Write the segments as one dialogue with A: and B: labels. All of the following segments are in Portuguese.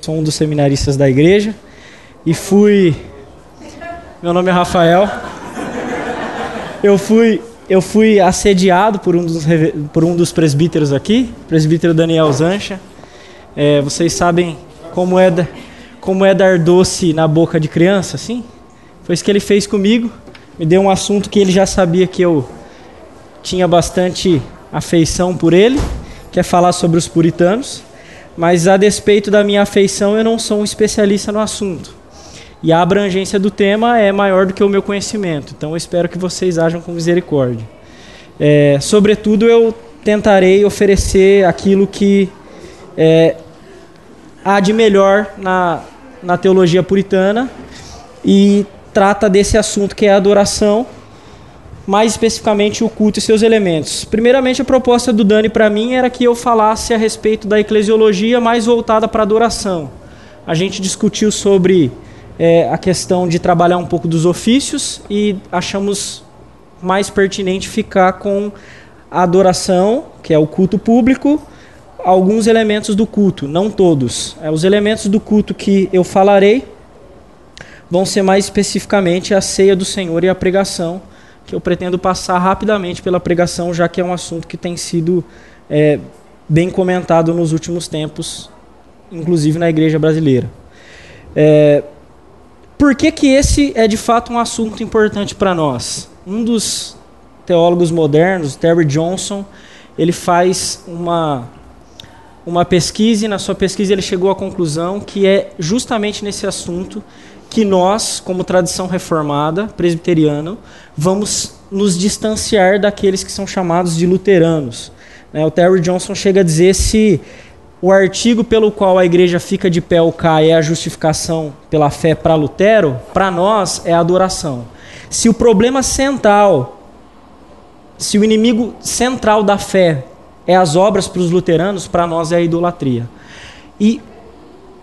A: sou um dos seminaristas da igreja e fui. Meu nome é Rafael. Eu fui, eu fui assediado por um dos, por um dos presbíteros aqui, presbítero Daniel Zancha. É, vocês sabem como é, como é dar doce na boca de criança, assim? Foi isso que ele fez comigo. Me deu um assunto que ele já sabia que eu tinha bastante afeição por ele, que é falar sobre os puritanos mas a despeito da minha afeição, eu não sou um especialista no assunto. E a abrangência do tema é maior do que o meu conhecimento, então eu espero que vocês ajam com misericórdia. É, sobretudo, eu tentarei oferecer aquilo que é, há de melhor na, na teologia puritana e trata desse assunto que é a adoração mais especificamente o culto e seus elementos. Primeiramente, a proposta do Dani para mim era que eu falasse a respeito da eclesiologia mais voltada para adoração. A gente discutiu sobre é, a questão de trabalhar um pouco dos ofícios e achamos mais pertinente ficar com a adoração, que é o culto público, alguns elementos do culto, não todos. É, os elementos do culto que eu falarei vão ser mais especificamente a ceia do Senhor e a pregação que eu pretendo passar rapidamente pela pregação, já que é um assunto que tem sido é, bem comentado nos últimos tempos, inclusive na igreja brasileira. É, por que, que esse é de fato um assunto importante para nós? Um dos teólogos modernos, Terry Johnson, ele faz uma, uma pesquisa e na sua pesquisa ele chegou à conclusão que é justamente nesse assunto que nós, como tradição reformada, presbiteriana, vamos nos distanciar daqueles que são chamados de luteranos. Né? O Terry Johnson chega a dizer se o artigo pelo qual a igreja fica de pé ou cai é a justificação pela fé para Lutero, para nós é a adoração. Se o problema central, se o inimigo central da fé é as obras para os luteranos, para nós é a idolatria. E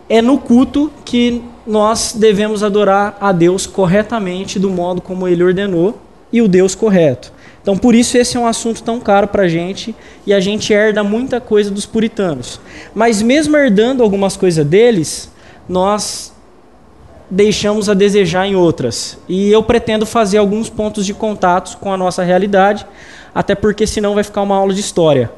A: é no culto que nós devemos adorar a Deus corretamente, do modo como ele ordenou, e o Deus correto. Então, por isso, esse é um assunto tão caro para a gente e a gente herda muita coisa dos puritanos. Mas, mesmo herdando algumas coisas deles, nós deixamos a desejar em outras. E eu pretendo fazer alguns pontos de contato com a nossa realidade, até porque senão vai ficar uma aula de história.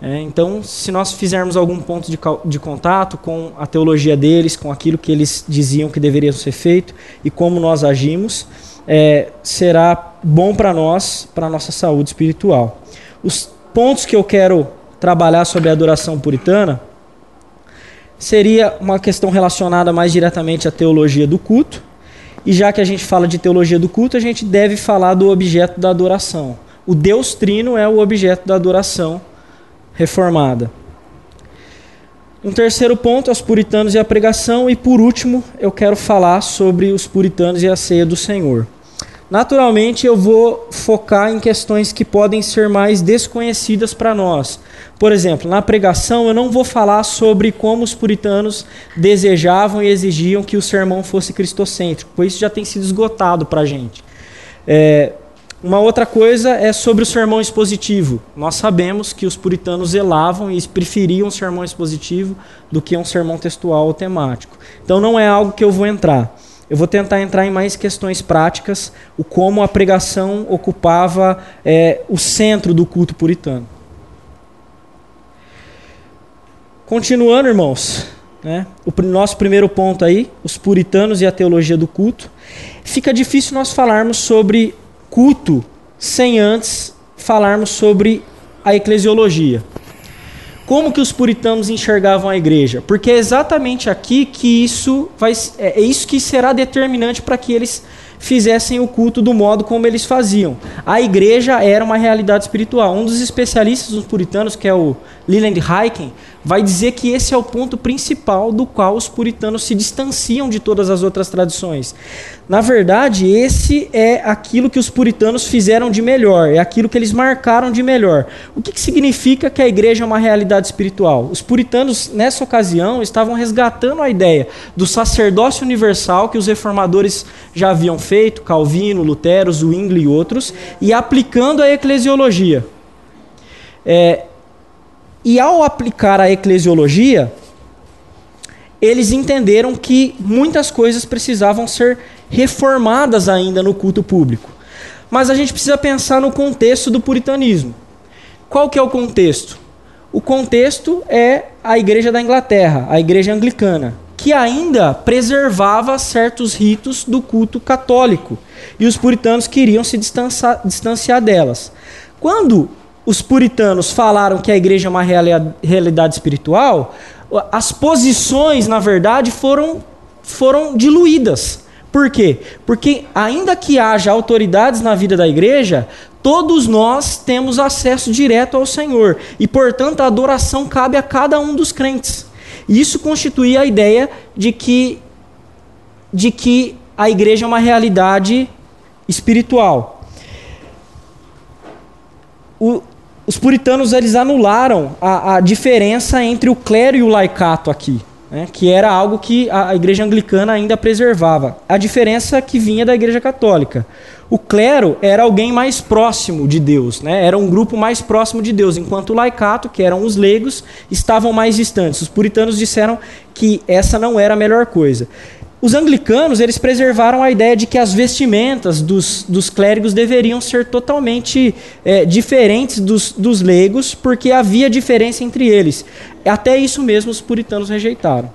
A: É, então, se nós fizermos algum ponto de, de, contato com a teologia deles, com aquilo que eles diziam que deveria ser feito e como nós agimos, é, será bom para nós, para a nossa saúde espiritual. Os pontos que eu quero trabalhar sobre a adoração puritana seria uma questão relacionada mais diretamente à teologia do culto. E já que a gente fala de teologia do culto, a gente deve falar do objeto da adoração. O Deus Trino é o objeto da adoração reformada. Um terceiro ponto, os puritanos e a pregação. E por último, eu quero falar sobre os puritanos e a ceia do Senhor. Naturalmente, eu vou focar em questões que podem ser mais desconhecidas para nós. Por exemplo, na pregação, eu não vou falar sobre como os puritanos desejavam e exigiam que o sermão fosse cristocêntrico, pois isso já tem sido esgotado para a gente. É, uma outra coisa é sobre o sermão expositivo. Nós sabemos que os puritanos zelavam e preferiam um sermão expositivo do que um sermão textual ou temático. Então não é algo que eu vou entrar. Eu vou tentar entrar em mais questões práticas, o como a pregação ocupava é, o centro do culto puritano. Continuando, irmãos, né, o nosso primeiro ponto aí, os puritanos e a teologia do culto. Fica difícil nós falarmos sobre culto sem antes falarmos sobre a eclesiologia. Como que os puritanos enxergavam a igreja? Porque é exatamente aqui que isso vai é, é isso que será determinante para que eles fizessem o culto do modo como eles faziam. A igreja era uma realidade espiritual. Um dos especialistas dos puritanos, que é o Leland Hyken, vai dizer que esse é o ponto principal do qual os puritanos se distanciam de todas as outras tradições. Na verdade, esse é aquilo que os puritanos fizeram de melhor, é aquilo que eles marcaram de melhor. O que, que significa que a igreja é uma realidade espiritual? Os puritanos, nessa ocasião, estavam resgatando a ideia do sacerdócio universal que os reformadores já haviam feito, Calvino, Lutero, Zwingli e outros, e aplicando a eclesiologia. É, e ao aplicar a eclesiologia, eles entenderam que muitas coisas precisavam ser reformadas ainda no culto público. Mas a gente precisa pensar no contexto do puritanismo. Qual que é o contexto? O contexto é a igreja da Inglaterra, a igreja anglicana, que ainda preservava certos ritos do culto católico. E os puritanos queriam se distanciar, distanciar delas. Quando os puritanos falaram que a igreja é uma realidade espiritual, as posições, na verdade, foram, foram diluídas. Por quê? Porque, ainda que haja autoridades na vida da igreja, todos nós temos acesso direto ao Senhor. E, portanto, a adoração cabe a cada um dos crentes. E isso constituía a ideia de que, de que a igreja é uma realidade espiritual. O, os puritanos eles anularam a, a diferença entre o clero e o laicato aqui né, que era algo que a, igreja anglicana ainda preservava. A diferença que vinha da igreja católica. O clero era alguém mais próximo de Deus, né, era um grupo mais próximo de Deus, enquanto o laicato, que eram os leigos, estavam mais distantes. Os puritanos disseram que essa não era a melhor coisa. Os anglicanos eles preservaram a ideia de que as vestimentas dos, dos clérigos deveriam ser totalmente é, diferentes dos, dos leigos, porque havia diferença entre eles. Até isso mesmo os puritanos rejeitaram,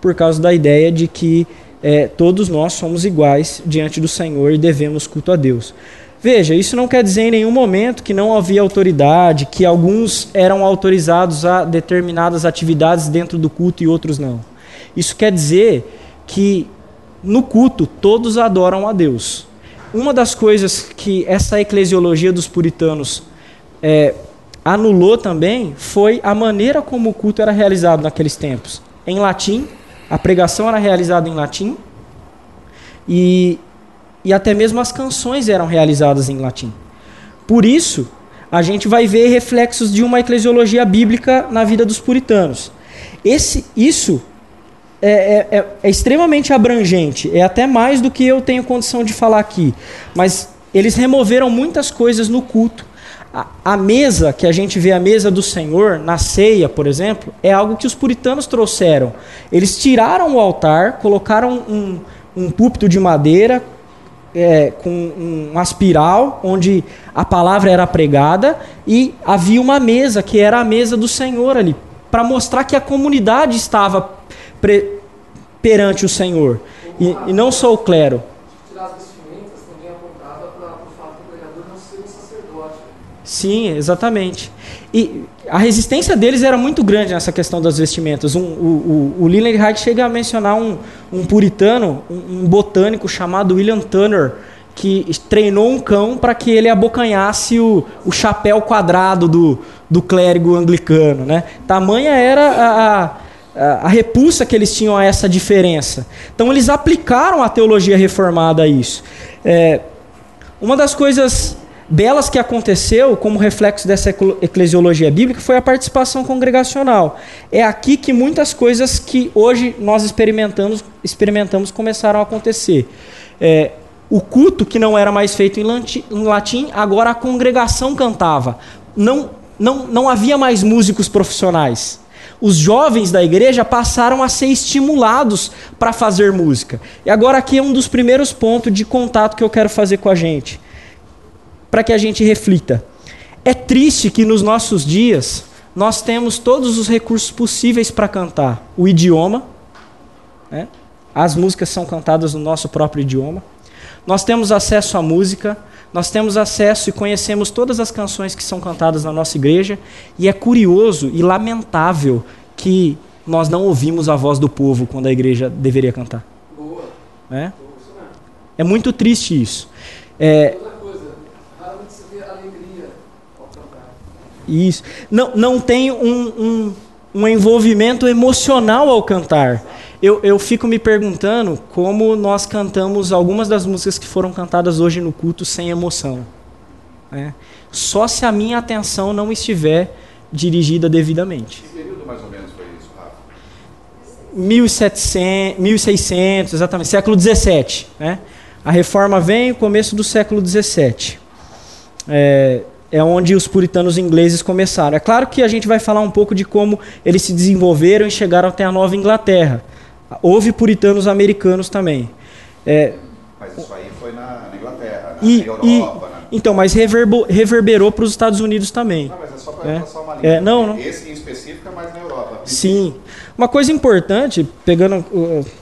A: por causa da ideia de que é, todos nós somos iguais diante do Senhor e devemos culto a Deus. Veja, isso não quer dizer em nenhum momento que não havia autoridade, que alguns eram autorizados a determinadas atividades dentro do culto e outros não. Isso quer dizer que no culto todos adoram a Deus. Uma das coisas que essa eclesiologia dos puritanos é, anulou também foi a maneira como o culto era realizado naqueles tempos. Em latim, a pregação era realizada em latim e, e até mesmo as canções eram realizadas em latim. Por isso, a gente vai ver reflexos de uma eclesiologia bíblica na vida dos puritanos. Esse, isso é, é, é, é, extremamente abrangente, é até mais do que eu tenho condição de falar aqui. Mas eles removeram muitas coisas no culto. A, a, mesa, que a gente vê a mesa do Senhor, na ceia, por exemplo, é algo que os puritanos trouxeram. Eles tiraram o altar, colocaram um, um púlpito de madeira é, com um, uma espiral, onde a palavra era pregada, e havia uma mesa, que era a mesa do Senhor ali, para mostrar que a comunidade estava perante o Senhor. E, e, não só o clero. Sim, exatamente. E a resistência deles era muito grande nessa questão das vestimentas. Um, o, o, o Leland chega a mencionar um, um puritano, um, um, botânico chamado William Turner, que treinou um cão para que ele abocanhasse o, o chapéu quadrado do, do clérigo anglicano. Né? Tamanha era a a repulsa que eles tinham a essa diferença. Então eles aplicaram a teologia reformada a isso. É, uma das coisas belas que aconteceu como reflexo dessa eclesiologia bíblica foi a participação congregacional. É aqui que muitas coisas que hoje nós experimentamos, experimentamos começaram a acontecer. É, o culto que não era mais feito em latim, agora a congregação cantava. Não, não, não havia mais músicos profissionais os jovens da igreja passaram a ser estimulados para fazer música. E agora aqui é um dos primeiros pontos de contato que eu quero fazer com a gente, para que a gente reflita. É triste que nos nossos dias nós temos todos os recursos possíveis para cantar. O idioma, né? as músicas são cantadas no nosso próprio idioma. Nós temos acesso à música, nós temos acesso e conhecemos todas as canções que são cantadas na nossa igreja, e é curioso e lamentável que nós não ouvimos a voz do povo quando a igreja deveria cantar. Boa. É, é muito triste isso. É, Isso. Não, não tem um, um, um envolvimento emocional ao cantar. Eu, eu fico me perguntando como nós cantamos algumas das músicas que foram cantadas hoje no culto sem emoção. Né? Só se a minha atenção não estiver dirigida devidamente. Que período mais ou menos foi isso, Rafa? 1700, 1600, exatamente, século 17. Né? A reforma vem no começo do século 17. É, é onde os puritanos ingleses começaram. É claro que a gente vai falar um pouco de como eles se desenvolveram e chegaram até a Nova Inglaterra. Houve puritanos americanos também.
B: É, mas isso aí foi na, na Inglaterra,
A: na e, Europa. E, né? Então, mas reverbo, reverberou para os Estados Unidos também.
B: Não, mas é só para é. uma linha.
A: É, não, não.
B: Esse em específico é mais na Europa.
A: Sim. Uma coisa importante, pegando,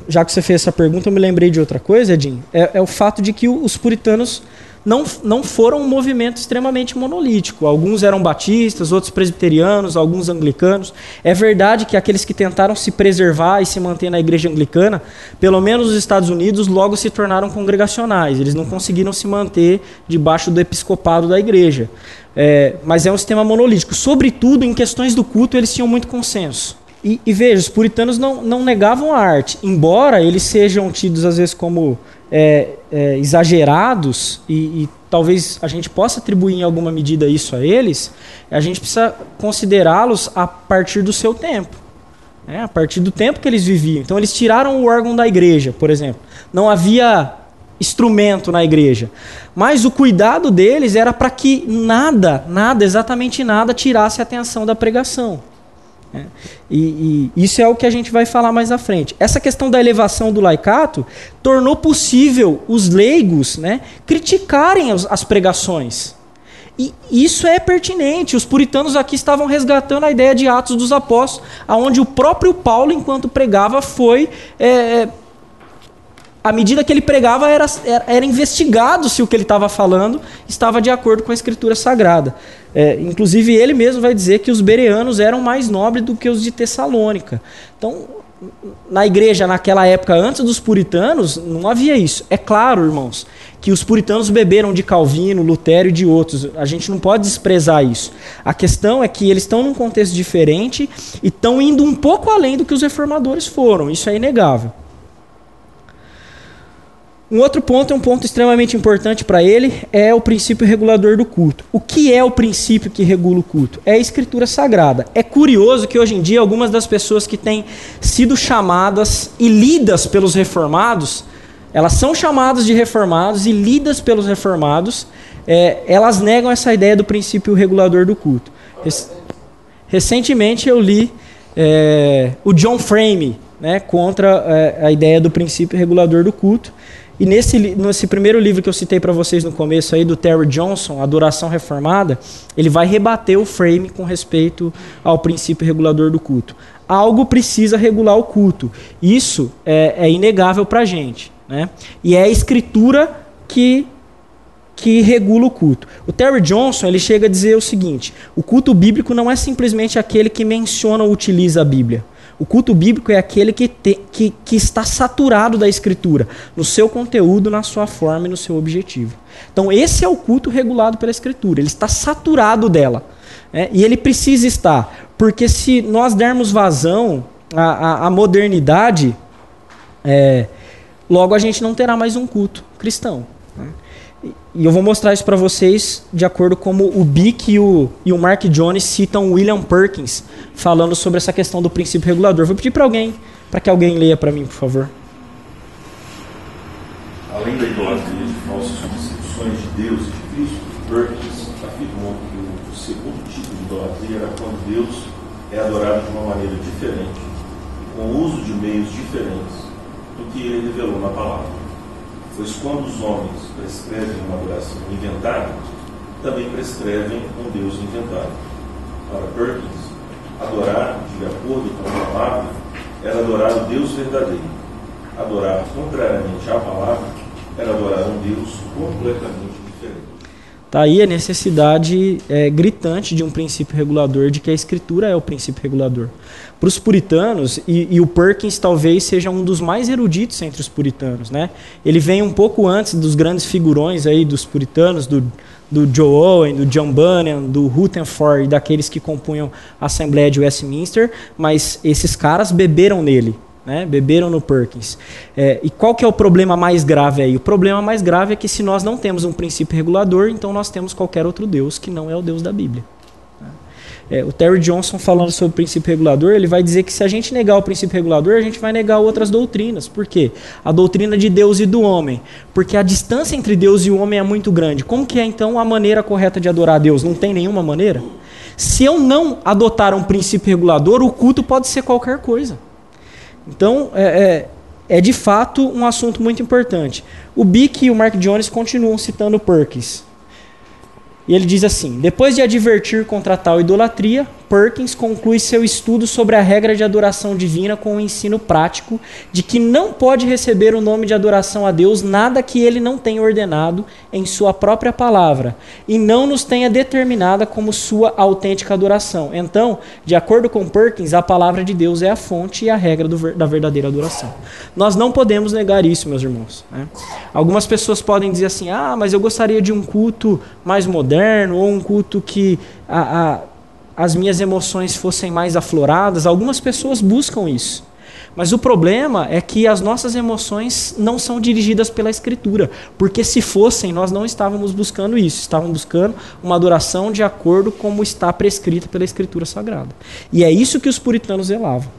A: já que você fez essa pergunta, eu me lembrei de outra coisa, Edinho, é, é o fato de que os puritanos não, não foram um movimento extremamente monolítico. Alguns eram batistas, outros presbiterianos, alguns anglicanos. É verdade que aqueles que tentaram se preservar e se manter na igreja anglicana, pelo menos nos Estados Unidos, logo se tornaram congregacionais. Eles não conseguiram se manter debaixo do episcopado da igreja. É, mas é um sistema monolítico. Sobretudo em questões do culto, eles tinham muito consenso. E, e veja, os puritanos não, não negavam a arte, embora eles sejam tidos às vezes como é, é, exagerados e, e, talvez a gente possa atribuir em alguma medida isso a eles, a gente precisa considerá-los a partir do seu tempo. Né? A partir do tempo que eles viviam. Então eles tiraram o órgão da igreja, por exemplo. Não havia instrumento na igreja. Mas o cuidado deles era para que nada, nada, exatamente nada, tirasse a atenção da pregação. É. E, e, isso é o que a gente vai falar mais à frente. Essa questão da elevação do laicato tornou possível os leigos né, criticarem as, as pregações. E isso é pertinente. Os puritanos aqui estavam resgatando a ideia de Atos dos Apóstolos, aonde o próprio Paulo, enquanto pregava, foi é, é à medida que ele pregava, era, era investigado se o que ele estava falando estava de acordo com a Escritura Sagrada. É, inclusive, ele mesmo vai dizer que os bereanos eram mais nobres do que os de Tessalônica. Então, na igreja, naquela época, antes dos puritanos, não havia isso. É claro, irmãos, que os puritanos beberam de Calvino, Lutero e de outros. A gente não pode desprezar isso. A questão é que eles estão num contexto diferente e estão indo um pouco além do que os reformadores foram. Isso é inegável. Um outro ponto, é um ponto extremamente importante para ele, é o princípio regulador do culto. O que é o princípio que regula o culto? É a escritura sagrada. É curioso que hoje em dia algumas das pessoas que têm sido chamadas e lidas pelos reformados, elas são chamadas de reformados e lidas pelos reformados, é, elas negam essa ideia do princípio regulador do culto. Recentemente eu li é, o John Frame né, contra é, a ideia do princípio regulador do culto. E nesse, nesse primeiro livro que eu citei para vocês no começo aí, do Terry Johnson, Adoração Reformada, ele vai rebater o frame com respeito ao princípio regulador do culto. Algo precisa regular o culto. Isso é, é inegável para a gente. Né? E é a escritura que, que regula o culto. O Terry Johnson ele chega a dizer o seguinte: o culto bíblico não é simplesmente aquele que menciona ou utiliza a Bíblia. O culto bíblico é aquele que, te, que, que está saturado da Escritura, no seu conteúdo, na sua forma e no seu objetivo. Então, esse é o culto regulado pela Escritura, ele está saturado dela. Né? E ele precisa estar, porque se nós dermos vazão à, à, à modernidade, é, logo a gente não terá mais um culto cristão. E eu vou mostrar isso para vocês de acordo como o Bick e o, e o Mark Jones citam William Perkins falando sobre essa questão do princípio regulador. Vou pedir para alguém, para que alguém leia para mim, por favor.
C: Além da idolatria de falsas concepções de Deus e de Cristo, Perkins afirmou que o segundo tipo de idolatria era quando Deus é adorado de uma maneira diferente, com o uso de meios diferentes do que ele revelou na palavra. Pois quando os homens prescrevem uma adoração inventada, também prescrevem um Deus inventado. Para Perkins, adorar, de acordo com a palavra, era adorar o Deus verdadeiro. Adorar contrariamente à palavra era adorar um Deus completamente
A: Está aí a necessidade é, gritante de um princípio regulador, de que a escritura é o princípio regulador. Para os puritanos, e, e, o Perkins talvez seja um dos mais eruditos entre os puritanos, né? Ele vem um pouco antes dos grandes figurões aí dos puritanos, do, do Joe Owen, do John Bunyan, do Rutherford daqueles que compunham a Assembleia de Westminster, mas esses caras beberam nele, né? beberam no Perkins. É, e qual que é o problema mais grave aí? O problema mais grave é que se nós não temos um princípio regulador, então nós temos qualquer outro Deus que não é o Deus da Bíblia. É, o Terry Johnson falando sobre o princípio regulador, ele vai dizer que se a gente negar o princípio regulador, a gente vai negar outras doutrinas. Por quê? A doutrina de Deus e do homem. Porque a distância entre Deus e o homem é muito grande. Como que é então a maneira correta de adorar a Deus? Não tem nenhuma maneira? Se eu não adotar um princípio regulador, o culto pode ser qualquer coisa. Então, é, é, é de fato um assunto muito importante. O Bick e o Mark Jones continuam citando Perkins. E ele diz assim: depois de advertir contra tal idolatria, Perkins conclui seu estudo sobre a regra de adoração divina com o um ensino prático de que não pode receber o nome de adoração a Deus nada que ele não tenha ordenado em sua própria palavra e não nos tenha determinada como sua autêntica adoração. Então, de acordo com Perkins, a palavra de Deus é a fonte e a regra do, da verdadeira adoração. Nós não podemos negar isso, meus irmãos. Né? Algumas pessoas podem dizer assim: ah, mas eu gostaria de um culto mais moderno ou um culto que. A, a, as minhas emoções fossem mais afloradas. Algumas pessoas buscam isso. Mas o problema é que as nossas emoções não são dirigidas pela Escritura, porque se fossem, nós não estávamos buscando isso, estávamos buscando uma adoração de acordo com como está prescrita pela Escritura Sagrada. E é isso que os puritanos zelavam.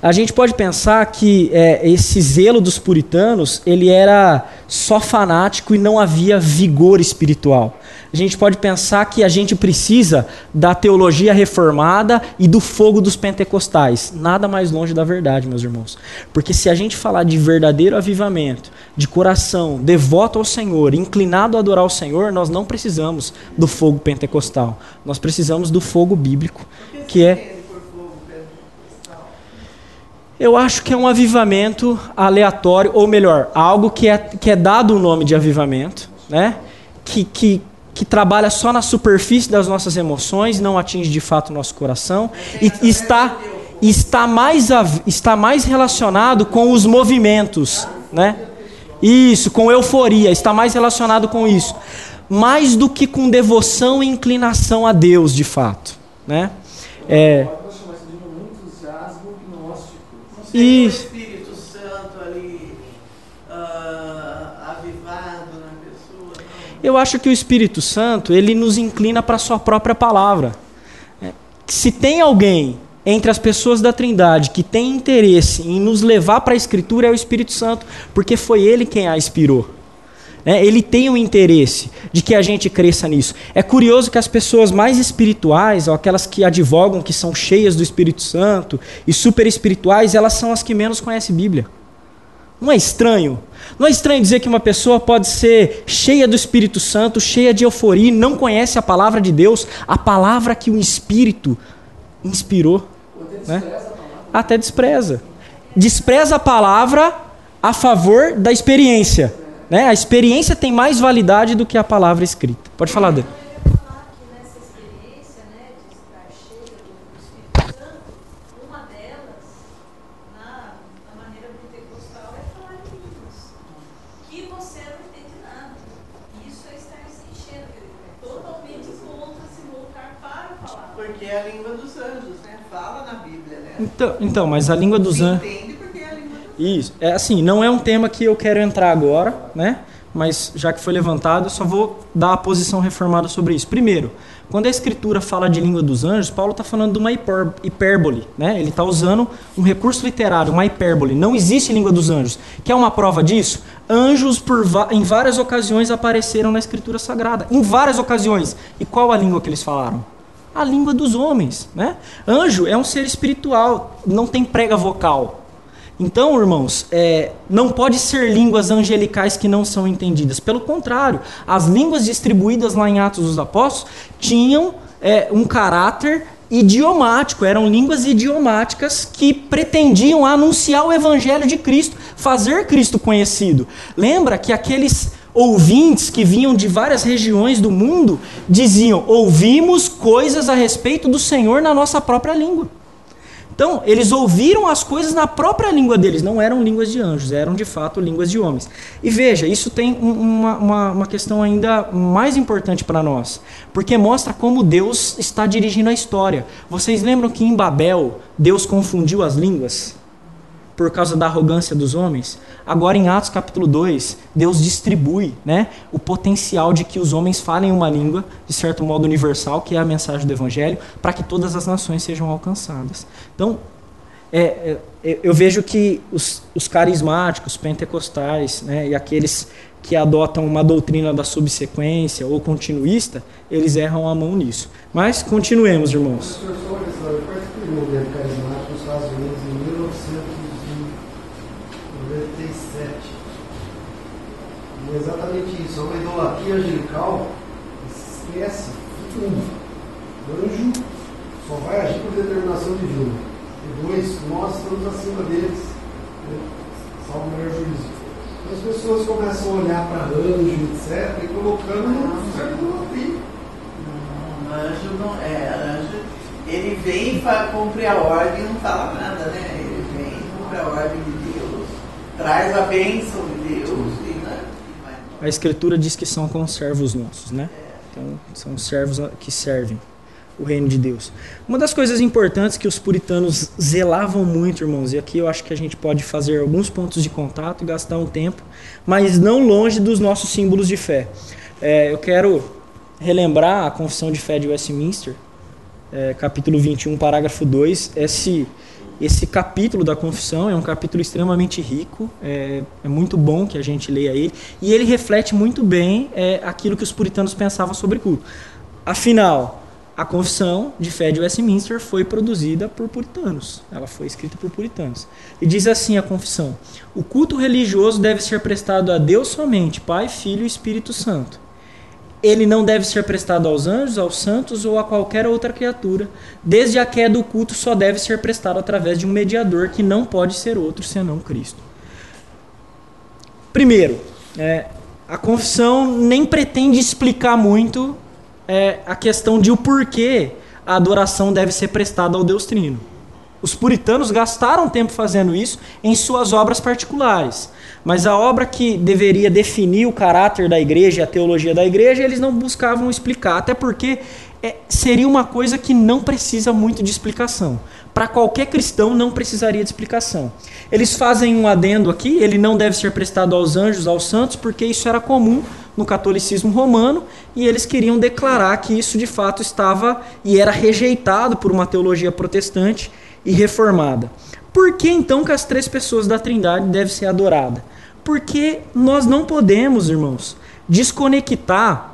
A: A gente pode pensar que é, esse zelo dos puritanos ele era só fanático e não havia vigor espiritual a gente pode pensar que a gente precisa da teologia reformada e do fogo dos pentecostais. Nada mais longe da verdade, meus irmãos. Porque se a gente falar de verdadeiro avivamento, de coração devoto ao Senhor, inclinado a adorar o Senhor, nós não precisamos do fogo pentecostal. Nós precisamos do fogo bíblico, que é eu acho que é um avivamento aleatório, ou melhor, algo que é, que é dado o nome de avivamento, né? que, que que trabalha só na superfície das nossas emoções, não atinge de fato o nosso coração e está está mais está mais relacionado com os movimentos, né? Isso, com euforia, está mais relacionado com isso, mais do que com devoção e inclinação a Deus, de fato, né? É,
D: isso.
A: Eu acho que o Espírito Santo, ele nos inclina para a sua própria palavra. É, se tem alguém entre as pessoas da Trindade que tem interesse em nos levar para a Escritura é o Espírito Santo, porque foi ele quem a inspirou. É, ele tem o interesse de que a gente cresça nisso. É curioso que as pessoas mais espirituais, ou aquelas que advogam que são cheias do Espírito Santo e super espirituais, elas são as que menos conhecem Bíblia. Não é estranho? Não é estranho dizer que uma pessoa pode ser cheia do Espírito Santo, cheia de euforia, e não conhece a palavra de Deus, a palavra que o Espírito inspirou. Até né? despreza? Até despreza. Despreza a palavra a favor da experiência. Né? A experiência tem mais validade do que a palavra escrita. Pode falar, Dani. Então, então, mas a língua dos anjos. Isso. É assim, não é um tema que eu quero entrar agora, né? Mas já que foi levantado, eu só vou dar a posição reformada sobre isso. Primeiro, quando a escritura fala de língua dos anjos, Paulo está falando de uma hipérbole, né? Ele está usando um recurso literário, uma hipérbole. Não existe língua dos anjos. Quer uma prova disso? Anjos por em várias ocasiões apareceram na escritura sagrada, em várias ocasiões. E qual a língua que eles falaram? A língua dos homens. Né? Anjo é um ser espiritual, não tem prega vocal. Então, irmãos, é, não pode ser línguas angelicais que não são entendidas. Pelo contrário, as línguas distribuídas lá em Atos dos Apóstolos tinham é, um caráter idiomático, eram línguas idiomáticas que pretendiam anunciar o evangelho de Cristo, fazer Cristo conhecido. Lembra que aqueles ouvintes que vinham de várias regiões do mundo diziam: ouvimos coisas a respeito do Senhor na nossa própria língua. Então, eles ouviram as coisas na própria língua deles, não eram línguas de anjos, eram de fato línguas de homens. E veja, isso tem uma, uma, uma questão ainda mais importante para nós, porque mostra como Deus está dirigindo a história. Vocês lembram que em Babel Deus confundiu as línguas? Por causa da arrogância dos homens. Agora em Atos capítulo 2, Deus distribui né, o potencial de que os homens falem uma língua, de certo modo universal, que é a mensagem do Evangelho, para que todas as nações sejam alcançadas. Então, é, é, eu vejo que os, os carismáticos, pentecostais, né, e aqueles que adotam uma doutrina da subsequência ou continuista, eles erram a mão nisso. Mas continuemos, irmãos.
E: Professor, participei do movimento carismático nos Estados Unidos em 1900 É exatamente isso. É uma idolatria angelical. Esquece. Um. Anjo só vai agir por determinação divina. E dois, nós estamos acima deles. Né? Salvo o melhor juízo. As pessoas começam a olhar para anjo, etc., e colocando no certo idolatria.
F: Não, anjo não é. Anjo, ele vem para cumprir a ordem e não fala nada, né? Ele vem, cumpre a ordem de Deus, traz a bênção de Deus e, né? e vai embora.
A: A escritura diz que são conservos nossos, né? Então, são servos que servem o reino de Deus. Uma das coisas importantes que os puritanos zelavam muito, irmãos, e aqui eu acho que a gente pode fazer alguns pontos de contato gastar um tempo, mas não longe dos nossos símbolos de fé. É, eu quero relembrar a confissão de fé de Westminster, é, capítulo 21, parágrafo 2. Esse, esse capítulo da confissão é um capítulo extremamente rico, é, é muito bom que a gente leia ele, e ele reflete muito bem é, aquilo que os puritanos pensavam sobre culto. Afinal, a confissão de fé de Westminster foi produzida por puritanos. Ela foi escrita por puritanos. E diz assim a confissão: O culto religioso deve ser prestado a Deus somente, Pai, Filho e Espírito Santo. Ele não deve ser prestado aos anjos, aos santos ou a qualquer outra criatura. Desde a queda, o culto só deve ser prestado através de um mediador que não pode ser outro senão Cristo. Primeiro, é, a confissão nem pretende explicar muito é, a questão de o porquê a adoração deve ser prestada ao Deus Trino. Os puritanos gastaram tempo fazendo isso em suas obras particulares. Mas a obra que deveria definir o caráter da igreja a teologia da igreja, eles não buscavam explicar. Até porque é, seria uma coisa que não precisa muito de explicação. Para qualquer cristão, não precisaria de explicação. Eles fazem um adendo aqui: ele não deve ser prestado aos anjos, aos santos, porque isso era comum no catolicismo romano e eles queriam declarar que isso de fato estava e era rejeitado por uma teologia protestante e reformada. Por que então que as três pessoas da Trindade devem ser adoradas? Porque nós não podemos, irmãos, desconectar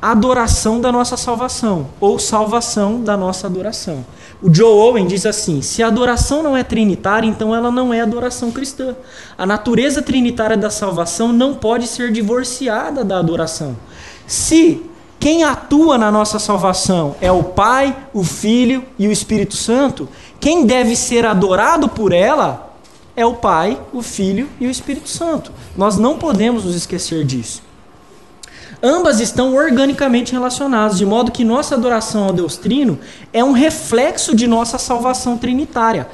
A: a adoração da nossa salvação ou salvação da nossa adoração. O Joe Owen diz assim: se a adoração não é trinitária, então ela não é adoração cristã. A natureza trinitária da salvação não pode ser divorciada da adoração. Se quem atua na nossa salvação é o Pai, o Filho e o Espírito Santo, quem deve ser adorado por ela é o Pai, o Filho e o Espírito Santo. Nós não podemos nos esquecer disso. Ambas estão organicamente relacionadas, de modo que nossa adoração ao Deus Trino é um reflexo de nossa salvação trinitária.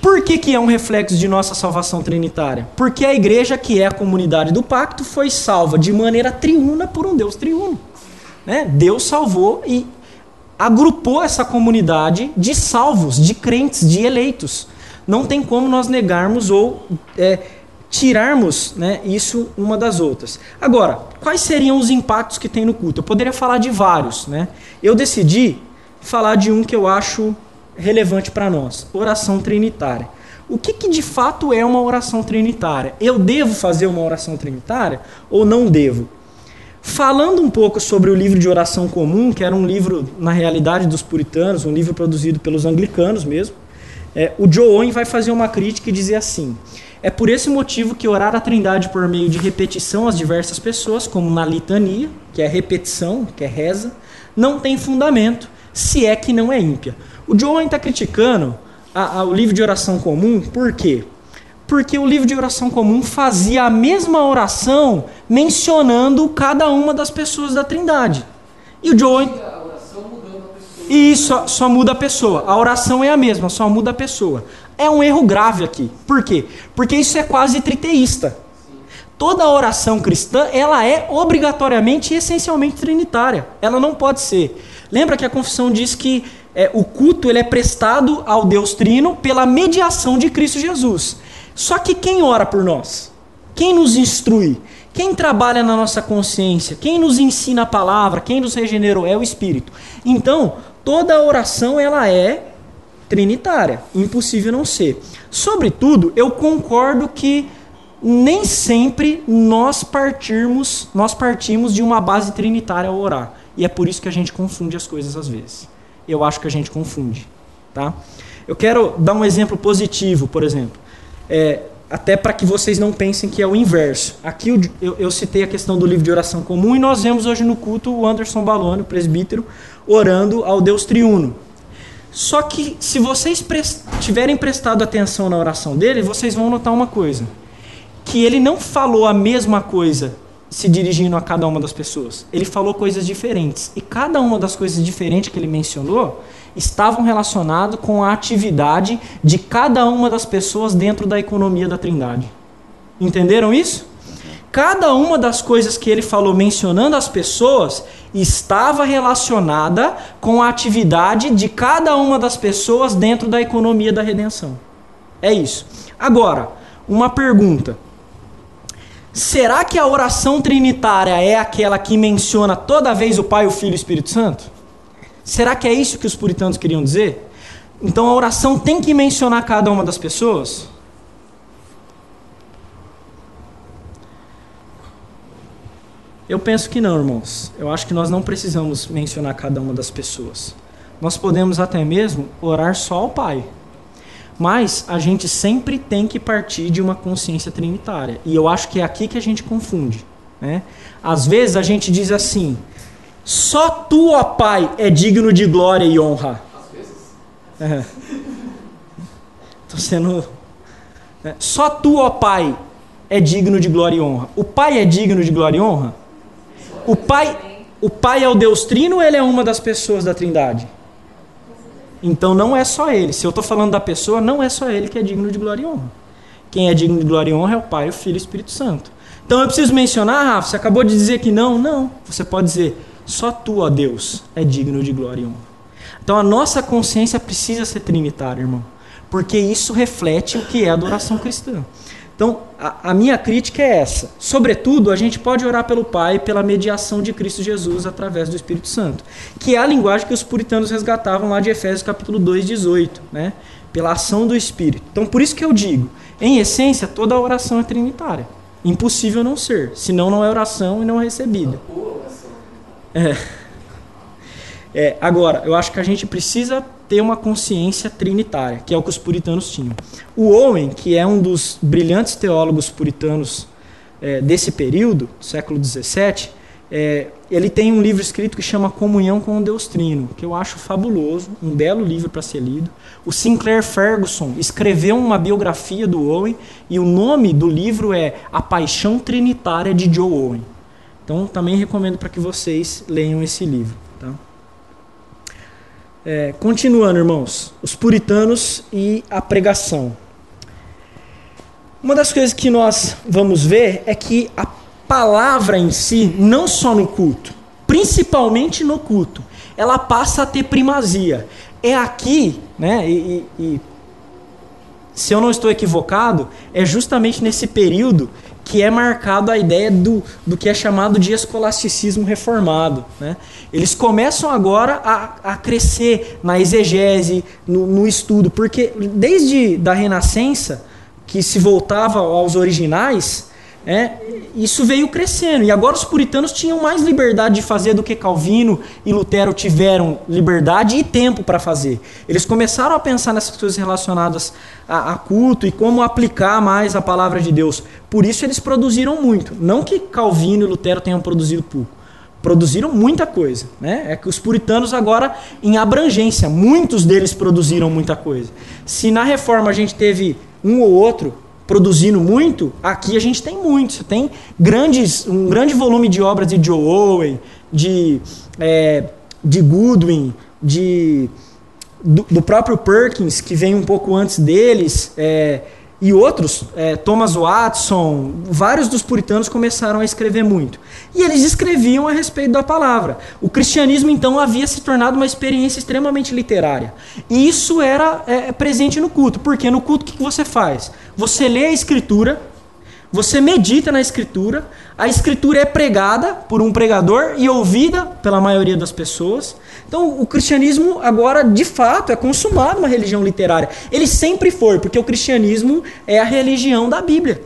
A: Por que, que é um reflexo de nossa salvação trinitária? Porque a igreja, que é a comunidade do pacto, foi salva de maneira triuna por um Deus triuno. Né? Deus salvou e agrupou essa comunidade de salvos, de crentes, de eleitos. Não tem como nós negarmos ou é, tirarmos né, isso uma das outras. Agora, quais seriam os impactos que tem no culto? Eu poderia falar de vários. Né? Eu decidi falar de um que eu acho relevante para nós: oração trinitária. O que, que de fato é uma oração trinitária? Eu devo fazer uma oração trinitária ou não devo? Falando um pouco sobre o livro de oração comum, que era um livro, na realidade, dos puritanos, um livro produzido pelos anglicanos mesmo, é, o Joe Owen vai fazer uma crítica e dizer assim: é por esse motivo que orar a Trindade por meio de repetição às diversas pessoas, como na litania, que é repetição, que é reza, não tem fundamento, se é que não é ímpia. O Joan está criticando a, a, o livro de oração comum, por quê? Porque o livro de oração comum fazia a mesma oração mencionando cada uma das pessoas da Trindade. E o Joan. E isso só, muda a pessoa. A oração é a mesma, só muda a pessoa. É um erro grave aqui. Por quê? Porque isso é quase triteísta. Toda oração cristã, ela é obrigatoriamente e essencialmente trinitária. Ela não pode ser. Lembra que a confissão diz que é, o culto ele é prestado ao Deus Trino pela mediação de Cristo Jesus. Só que quem ora por nós? Quem nos instrui? Quem trabalha na nossa consciência? Quem nos ensina a palavra? Quem nos regenerou? É o Espírito. Então, toda oração ela é trinitária. Impossível não ser. Sobretudo, eu concordo que nem sempre nós partirmos, nós partimos de uma base trinitária ao orar. E é por isso que a gente confunde as coisas às vezes. Eu acho que a gente confunde, tá? Eu quero dar um exemplo positivo, por exemplo. É, até para que vocês não pensem que é o inverso. Aqui eu, eu, eu, citei a questão do livro de oração comum e nós vemos hoje no culto o Anderson Balone, o presbítero, orando ao Deus triuno. Só que se vocês tiverem prestado atenção na oração dele, vocês vão notar uma coisa: que ele não falou a mesma coisa se dirigindo a cada uma das pessoas. Ele falou coisas diferentes. E cada uma das coisas diferentes que ele mencionou estavam relacionados com a atividade de cada uma das pessoas dentro da economia da Trindade. Entenderam isso? Cada uma das coisas que ele falou mencionando as pessoas estava relacionada com a atividade de cada uma das pessoas dentro da economia da redenção. É isso. Agora, uma pergunta. Será que a oração trinitária é aquela que menciona toda vez o Pai, o Filho e o Espírito Santo? Será que é isso que os puritanos queriam dizer? Então a oração tem que mencionar cada uma das pessoas? Eu penso que não, irmãos. Eu acho que nós não precisamos mencionar cada uma das pessoas. Nós podemos até mesmo orar só ao Pai. Mas a gente sempre tem que partir de uma consciência trinitária. E eu acho que é aqui que a gente confunde. Né? Às vezes a gente diz assim: só tu, ó Pai, é digno de glória e honra. Às vezes. Estou sendo. Né? Só tu, ó Pai, é digno de glória e honra. O Pai é digno de glória e honra? O Pai, o pai é o Deus Trino ou ele é uma das pessoas da Trindade? Então não é só ele. Se eu estou falando da pessoa, não é só ele que é digno de glória e honra. Quem é digno de glória e honra é o Pai, o Filho e o Espírito Santo. Então eu preciso mencionar, Rafa, você acabou de dizer que não? Não. Você pode dizer, só tu, ó Deus, é digno de glória e honra. Então a nossa consciência precisa ser trinitária, irmão. Porque isso reflete o que é adoração cristã. Então, a, a, minha crítica é essa. Sobretudo, a gente pode orar pelo Pai pela mediação de Cristo Jesus através do Espírito Santo, que é a linguagem que os puritanos resgatavam lá de Efésios capítulo 2, 18, né? Pela ação do Espírito. Então, por isso que eu digo, em essência, toda oração é trinitária. Impossível não ser, senão não é oração e não é recebida. É. É, agora, eu acho que a gente precisa ter uma consciência trinitária, que é o que os puritanos tinham. O Owen, que é um dos brilhantes teólogos puritanos é, desse período, século XVII, é, ele tem um livro escrito que chama Comunhão com o Deus Trino, que eu acho fabuloso, um belo livro para ser lido. O Sinclair Ferguson escreveu uma biografia do Owen e o nome do livro é A Paixão Trinitária de Joe Owen. Então também recomendo para que vocês leiam esse livro. É, continuando, irmãos, os puritanos e a pregação. Uma das coisas que nós vamos ver é que a palavra em si, não só no culto, principalmente no culto, ela passa a ter primazia. É aqui, né? E, e, e se eu não estou equivocado, é justamente nesse período que é marcado a ideia do, do que é chamado de escolasticismo reformado. Né? Eles começam agora a, a crescer na exegese, no, no estudo, porque desde da Renascença, que se voltava aos originais, é, isso veio crescendo. E agora os puritanos tinham mais liberdade de fazer do que Calvino e Lutero tiveram liberdade e tempo para fazer. Eles começaram a pensar nessas coisas relacionadas a, a, culto e como aplicar mais a palavra de Deus. Por isso eles produziram muito. Não que Calvino e Lutero tenham produzido pouco. Produziram muita coisa. Né? É que os puritanos agora, em abrangência, muitos deles produziram muita coisa. Se na reforma a gente teve um ou outro produzindo muito, aqui a gente tem muito. Você tem grandes, um grande volume de obras de Joe Owen, de, é, de Goodwin, de, do, do, próprio Perkins, que vem um pouco antes deles. É, e outros, é, Thomas Watson, vários dos puritanos começaram a escrever muito. E eles escreviam a respeito da palavra. O cristianismo, então, havia se tornado uma experiência extremamente literária. E isso era é, presente no culto. Porque no culto, o que você faz? Você lê a escritura, você medita na escritura, a escritura é pregada por um pregador e ouvida pela maioria das pessoas. Então, o cristianismo agora, de fato, é consumado uma religião literária. Ele sempre foi, porque o cristianismo é a religião da Bíblia.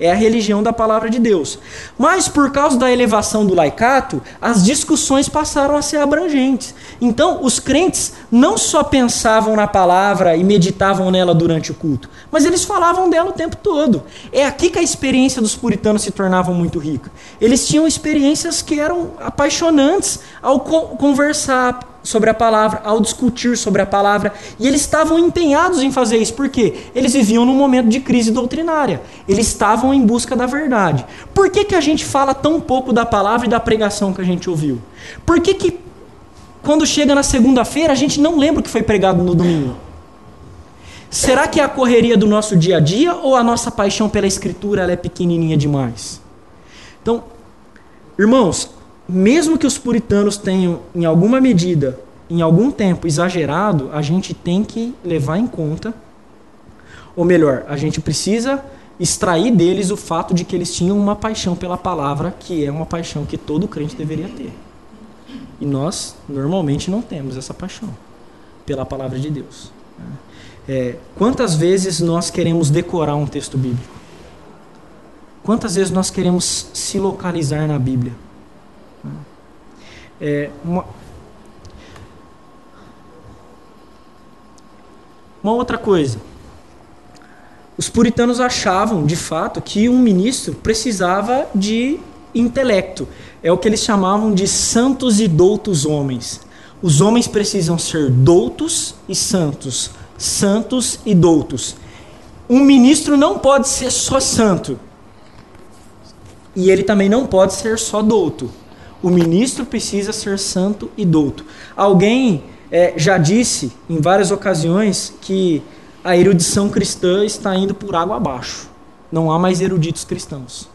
A: É a religião da palavra de Deus. Mas por causa da elevação do laicato, as discussões passaram a ser abrangentes. Então, os crentes não só pensavam na palavra e meditavam nela durante o culto, mas eles falavam dela o tempo todo. É aqui que a experiência dos puritanos se tornava muito rica. Eles tinham experiências que eram apaixonantes ao conversar, sobre a palavra, ao discutir sobre a palavra, e eles estavam empenhados em fazer isso, porque eles viviam num momento de crise doutrinária, eles estavam em busca da verdade. Por que, que a gente fala tão pouco da palavra e da pregação que a gente ouviu? Por que, que quando chega na segunda-feira a gente não lembra o que foi pregado no domingo? Será que é a correria do nosso dia a dia ou a nossa paixão pela escritura é pequenininha demais? Então, irmãos, mesmo que os puritanos tenham, em alguma medida, em algum tempo exagerado, a gente tem que levar em conta, ou melhor, a gente precisa extrair deles o fato de que eles tinham uma paixão pela palavra, que é uma paixão que todo crente deveria ter. E nós, normalmente, não temos essa paixão pela palavra de Deus. É, quantas vezes nós queremos decorar um texto bíblico? Quantas vezes nós queremos se localizar na Bíblia? É, uma, uma outra coisa. Os puritanos achavam, de fato, que um ministro precisava de intelecto. É o que eles chamavam de santos e doutos homens. Os homens precisam ser doutos e santos. Santos e doutos. Um ministro não pode ser só santo. E ele também não pode ser só douto. O ministro precisa ser santo e douto. Alguém é, já disse em várias ocasiões que a erudição cristã está indo por água abaixo. Não há mais eruditos cristãos.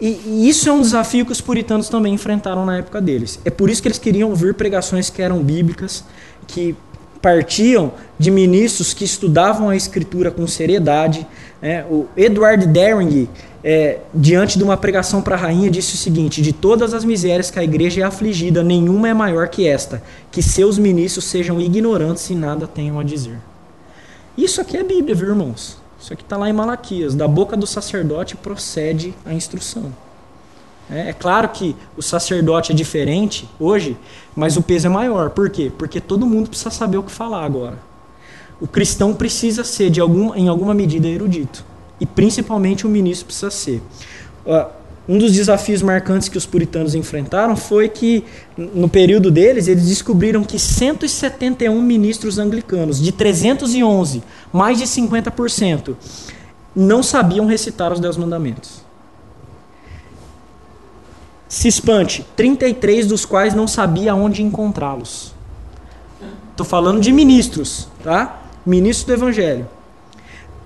A: E, e, isso é um desafio que os puritanos também enfrentaram na época deles. É por isso que eles queriam ouvir pregações que eram bíblicas, que partiam de ministros que estudavam a escritura com seriedade. É, o Edward Dering é, diante de uma pregação para a rainha, disse o seguinte: De todas as misérias que a igreja é afligida, nenhuma é maior que esta, que seus ministros sejam ignorantes e nada tenham a dizer. Isso aqui é Bíblia, viu, irmãos? Isso aqui está lá em Malaquias. Da boca do sacerdote procede a instrução. É, é, claro que o sacerdote é diferente hoje, mas o peso é maior. Por quê? Porque todo mundo precisa saber o que falar agora. O cristão precisa ser, de em alguma medida, erudito e principalmente o ministro precisa ser. Um dos desafios marcantes que os puritanos enfrentaram foi que, no período deles, eles descobriram que 171 ministros anglicanos, de 311, mais de 50%, não sabiam recitar os Dez Mandamentos. Se espante, 33 dos quais não sabia onde encontrá-los. Estou falando de ministros, tá? Ministros do Evangelho.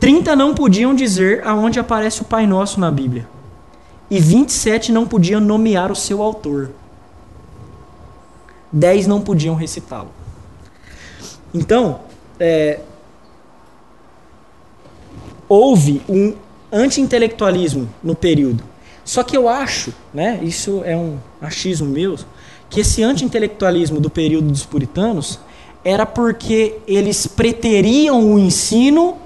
A: 30 não podiam dizer aonde aparece o Pai Nosso na Bíblia. E 27 não podiam nomear o seu autor. 10 não podiam recitá-lo. Então, é, houve um anti-intelectualismo no período. Só que eu acho, né, isso é um achismo meu, que esse anti-intelectualismo do período dos puritanos era porque eles preteriam o ensino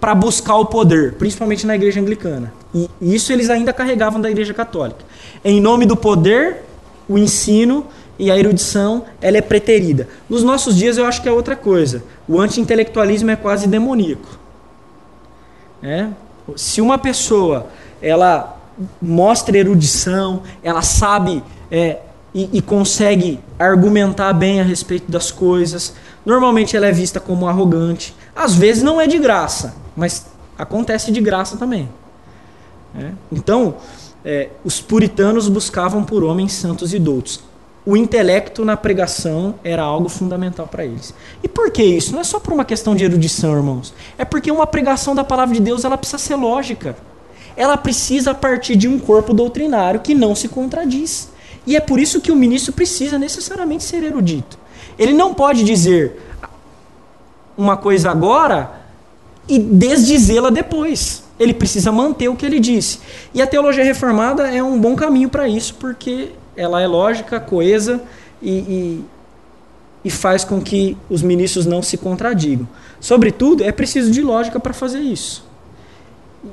A: para buscar o poder, principalmente na igreja anglicana. E isso eles ainda carregavam da igreja católica. Em nome do poder, o ensino e a erudição, ela é preterida. Nos nossos dias eu acho que é outra coisa. O anti-intelectualismo é quase demoníaco. É? Se uma pessoa ela mostra erudição, ela sabe é, e, e, consegue argumentar bem a respeito das coisas, normalmente ela é vista como arrogante. Às vezes não é de graça, mas acontece de graça também. É? Então, é, os puritanos buscavam por homens santos e doutos. O intelecto na pregação era algo fundamental para eles. E por que isso? Não é só por uma questão de erudição, irmãos. É porque uma pregação da palavra de Deus ela precisa ser lógica. Ela precisa partir de um corpo doutrinário que não se contradiz. E é por isso que o ministro precisa necessariamente ser erudito. Ele não pode dizer uma coisa agora e desdizê-la depois. Ele precisa manter o que ele disse. E a teologia reformada é um bom caminho para isso, porque ela é lógica, coesa e, e, e, faz com que os ministros não se contradigam. Sobretudo, é preciso de lógica para fazer isso.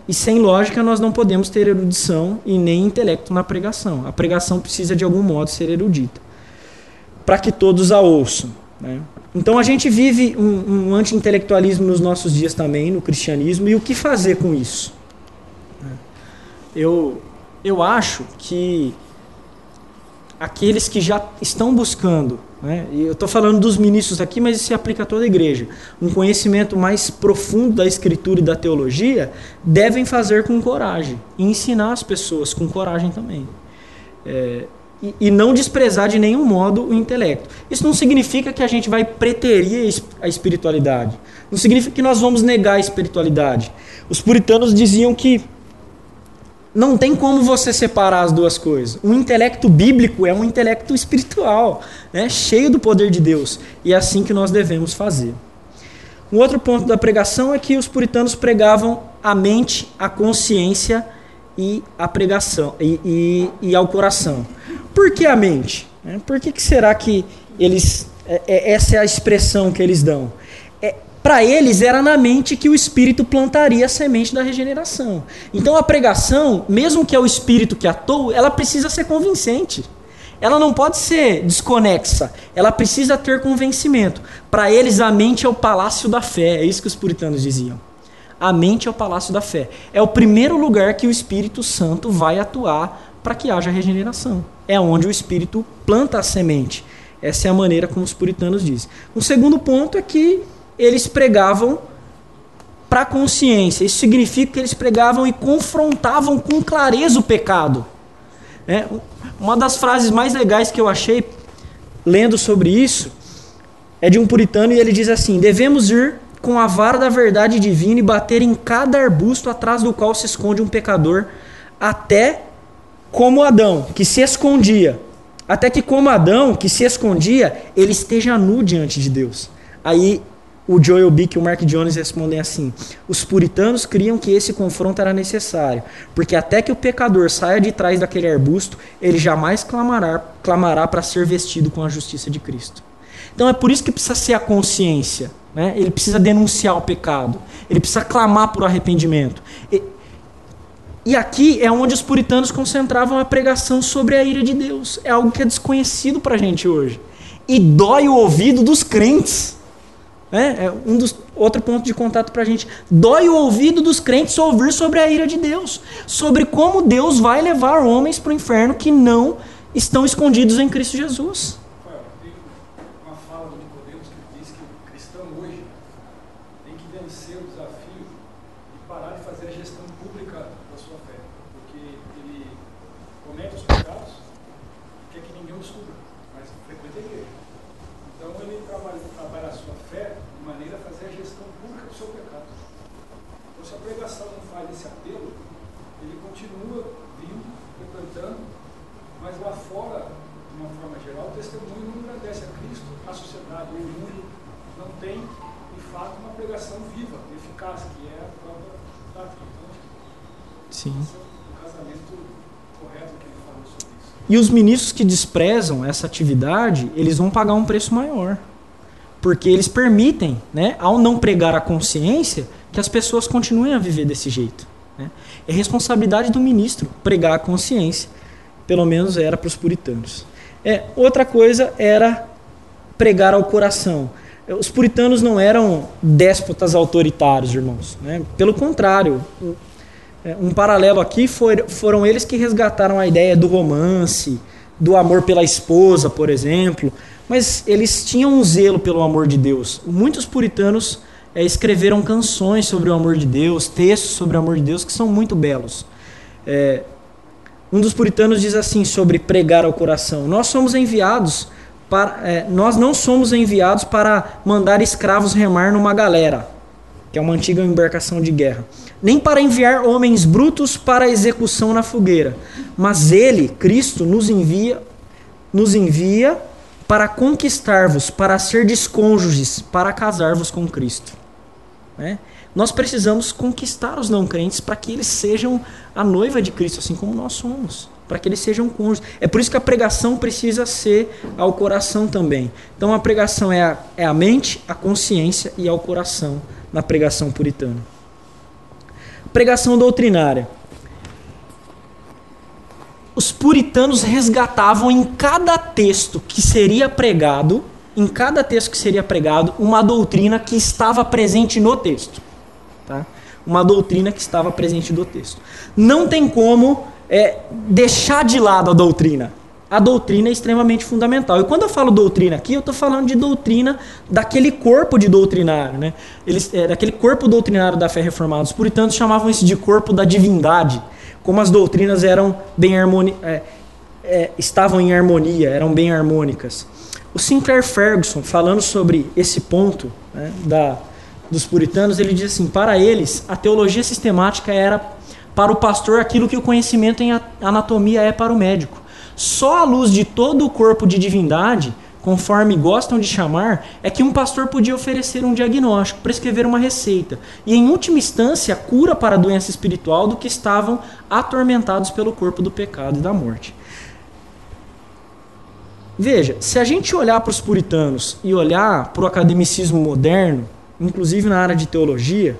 A: E sem lógica nós não podemos ter erudição e nem intelecto na pregação. A pregação precisa de algum modo ser erudita, para que todos a ouçam. Né? Então a gente vive um, um anti-intelectualismo nos nossos dias também, no cristianismo, e o que fazer com isso? Eu, eu acho que aqueles que já estão buscando, né, e eu estou falando dos ministros aqui, mas isso se aplica a toda a igreja, um conhecimento mais profundo da escritura e da teologia, devem fazer com coragem e ensinar as pessoas com coragem também. É, e, e, não desprezar de nenhum modo o intelecto. Isso não significa que a gente vai preterir a espiritualidade. Não significa que nós vamos negar a espiritualidade. Os puritanos diziam que não tem como você separar as duas coisas. O intelecto bíblico é um intelecto espiritual, né? cheio do poder de Deus. E é assim que nós devemos fazer. Um outro ponto da pregação é que os puritanos pregavam a mente, a consciência e a pregação e, e, e ao coração. Por que a mente? Né? Por que, que será que eles é, é, essa é a expressão que eles dão? Para eles era na mente que o Espírito plantaria a semente da regeneração. Então a pregação, mesmo que é o Espírito que atua, ela precisa ser convincente. Ela não pode ser desconexa. Ela precisa ter convencimento. Para eles a mente é o palácio da fé. É isso que os puritanos diziam. A mente é o palácio da fé. É o primeiro lugar que o Espírito Santo vai atuar para que haja regeneração. É onde o Espírito planta a semente. Essa é a maneira como os puritanos dizem. O segundo ponto é que eles pregavam para a consciência. Isso significa que eles pregavam e confrontavam com clareza o pecado. É, uma das frases mais legais que eu achei lendo sobre isso é de um puritano e ele diz assim: devemos ir com a vara da verdade divina e bater em cada arbusto atrás do qual se esconde um pecador, até como Adão, que se escondia, até que como Adão, que se escondia, ele esteja nu diante de Deus. Aí o Joel Bick e o Mark Jones respondem assim: os puritanos criam que esse confronto era necessário, porque até que o pecador saia de trás daquele arbusto, ele jamais clamará clamará para ser vestido com a justiça de Cristo. Então é por isso que precisa ser a consciência. Né? Ele precisa denunciar o pecado, ele precisa clamar por arrependimento. E, e aqui é onde os puritanos concentravam a pregação sobre a ira de Deus. É algo que é desconhecido para a gente hoje. E dói o ouvido dos crentes. É, é um dos, outro ponto de contato para a gente. Dói o ouvido dos crentes ouvir sobre a ira de Deus, sobre como Deus vai levar homens para o inferno que não estão escondidos em Cristo Jesus. Sim. E os ministros que desprezam essa atividade, eles vão pagar um preço maior. Porque eles permitem, né, ao não pregar a consciência, que as pessoas continuem a viver desse jeito. Né? É responsabilidade do ministro pregar a consciência. Pelo menos era para os puritanos. É, outra coisa era pregar ao coração. Os puritanos não eram déspotas autoritários, irmãos. Né? Pelo contrário, é, um paralelo aqui foi, foram eles que resgataram a ideia do romance, do amor pela esposa, por exemplo, mas eles tinham um zelo pelo amor de Deus. Muitos puritanos é, escreveram canções sobre o amor de Deus, textos sobre o amor de Deus que são muito belos. É, um dos puritanos diz assim sobre pregar ao coração: Nós somos enviados para, é, nós não somos enviados para mandar escravos remar numa galera, que é uma antiga embarcação de guerra nem para enviar homens brutos para a execução na fogueira, mas ele, Cristo, nos envia, nos envia para conquistar-vos, para ser descônjuges, para casar-vos com Cristo. Né? Nós precisamos conquistar os não crentes para que eles sejam a noiva de Cristo, assim como nós somos, para que eles sejam cônjuges. É por isso que a pregação precisa ser ao coração também. Então a pregação é a, é a mente, a consciência e ao coração na pregação puritana. Pregação doutrinária. Os puritanos resgatavam em cada texto que seria pregado, em cada texto que seria pregado, uma doutrina que estava presente no texto. Tá? Uma doutrina que estava presente no texto. Não tem como é, deixar de lado a doutrina a doutrina é extremamente fundamental. E quando eu falo doutrina aqui, eu estou falando de doutrina daquele corpo de doutrinário, né? Eles, é, daquele corpo doutrinário da fé reformada. Os puritanos chamavam isso de corpo da divindade, como as doutrinas eram bem harmoni é, é, estavam em harmonia, eram bem harmônicas. O Sinclair Ferguson, falando sobre esse ponto né, da, dos puritanos, ele diz assim: para eles, a teologia sistemática era para o pastor aquilo que o conhecimento em anatomia é para o médico. Só à luz de todo o corpo de divindade, conforme gostam de chamar, é que um pastor podia oferecer um diagnóstico, prescrever uma receita e, em última instância, cura para a doença espiritual do que estavam atormentados pelo corpo do pecado e da morte. Veja, se a gente olhar para os puritanos e olhar para o academicismo moderno, inclusive na área de teologia,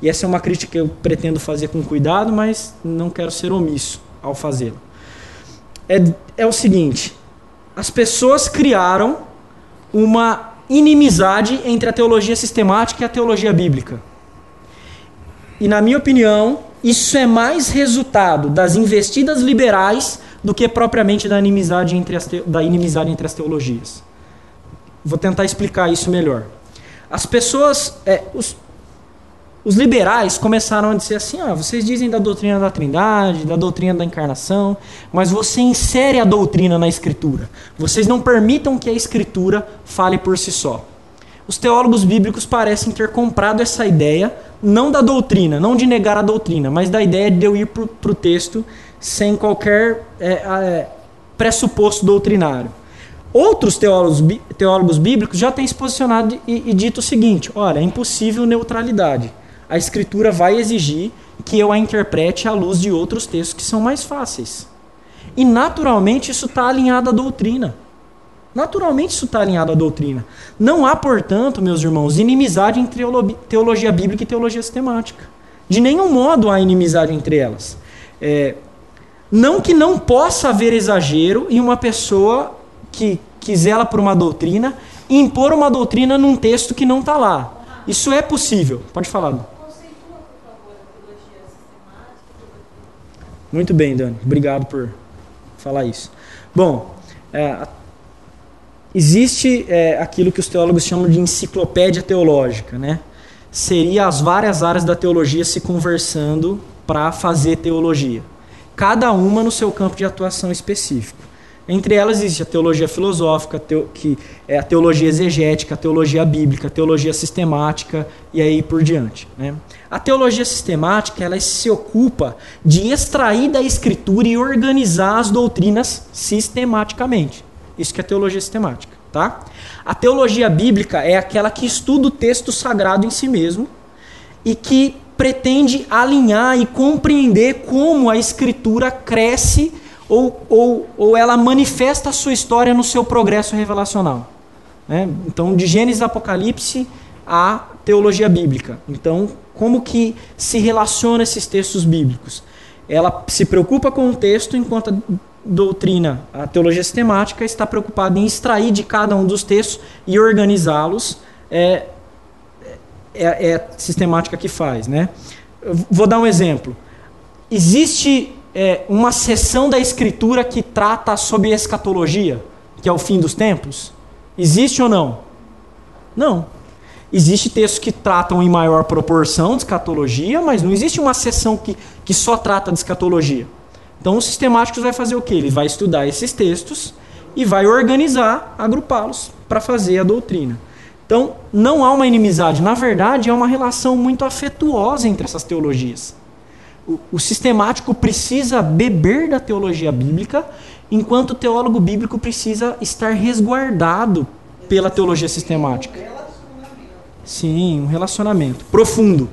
A: e essa é uma crítica que eu pretendo fazer com cuidado, mas não quero ser omisso ao fazê-la é, é o seguinte: as pessoas criaram uma inimizade entre a teologia sistemática e a teologia bíblica. E, na minha opinião, isso é mais resultado das investidas liberais do que propriamente da inimizade entre as, te... da inimizade entre as teologias. Vou tentar explicar isso melhor. As pessoas, é, os, os liberais começaram a dizer assim: ah, vocês dizem da doutrina da Trindade, da doutrina da encarnação, mas você insere a doutrina na Escritura. Vocês não permitam que a Escritura fale por si só. Os teólogos bíblicos parecem ter comprado essa ideia, não da doutrina, não de negar a doutrina, mas da ideia de eu ir para o texto sem qualquer é, é, pressuposto doutrinário. Outros teólogos, teólogos bíblicos já têm se posicionado e, e dito o seguinte: olha, é impossível neutralidade a escritura vai exigir que eu a interprete à luz de outros textos que são mais fáceis. E naturalmente isso está alinhado à doutrina. Naturalmente isso está alinhado à doutrina. Não há, portanto, meus irmãos, inimizade entre teologia bíblica e teologia sistemática. De nenhum modo há inimizade entre elas. É, não que não possa haver exagero em uma pessoa que, que zela por uma doutrina impor uma doutrina num texto que não está lá. Isso é possível. Pode falar. Muito bem, Dani. Obrigado por falar isso. Bom, é, existe é, aquilo que os teólogos chamam de enciclopédia teológica, né? Seria as várias áreas da teologia se conversando para fazer teologia. Cada uma no seu campo de atuação específico. Entre elas existe a teologia filosófica, teo, que é a teologia exegética, a teologia bíblica, a teologia sistemática e aí por diante. Né? A teologia sistemática ela se ocupa de extrair da escritura e organizar as doutrinas sistematicamente. Isso que é teologia sistemática. Tá? A teologia bíblica é aquela que estuda o texto sagrado em si mesmo e que pretende alinhar e compreender como a escritura cresce ou, ou, ou ela manifesta a sua história no seu progresso revelacional. Né? Então, de Gênesis Apocalipse a teologia bíblica. Então, como que se relaciona esses textos bíblicos? Ela se preocupa com o texto, enquanto a doutrina, a teologia sistemática, está preocupada em extrair de cada um dos textos e organizá-los. É, é, é, a sistemática que faz. Né? Vou dar um exemplo. Existe é, uma seção da Escritura que trata sobre escatologia, que é o fim dos tempos? Existe ou não? Não. Existe textos que tratam em maior proporção de escatologia, mas não existe uma seção que, que só trata de escatologia. Então, os sistemáticos vai fazer o quê? Ele vai estudar esses textos e vai organizar, agrupá-los para fazer a doutrina. Então, não há uma inimizade. Na verdade, é uma relação muito afetuosa entre essas teologias o, sistemático precisa beber da teologia bíblica, enquanto o teólogo bíblico precisa estar resguardado pela teologia sistemática. Sim, um relacionamento profundo.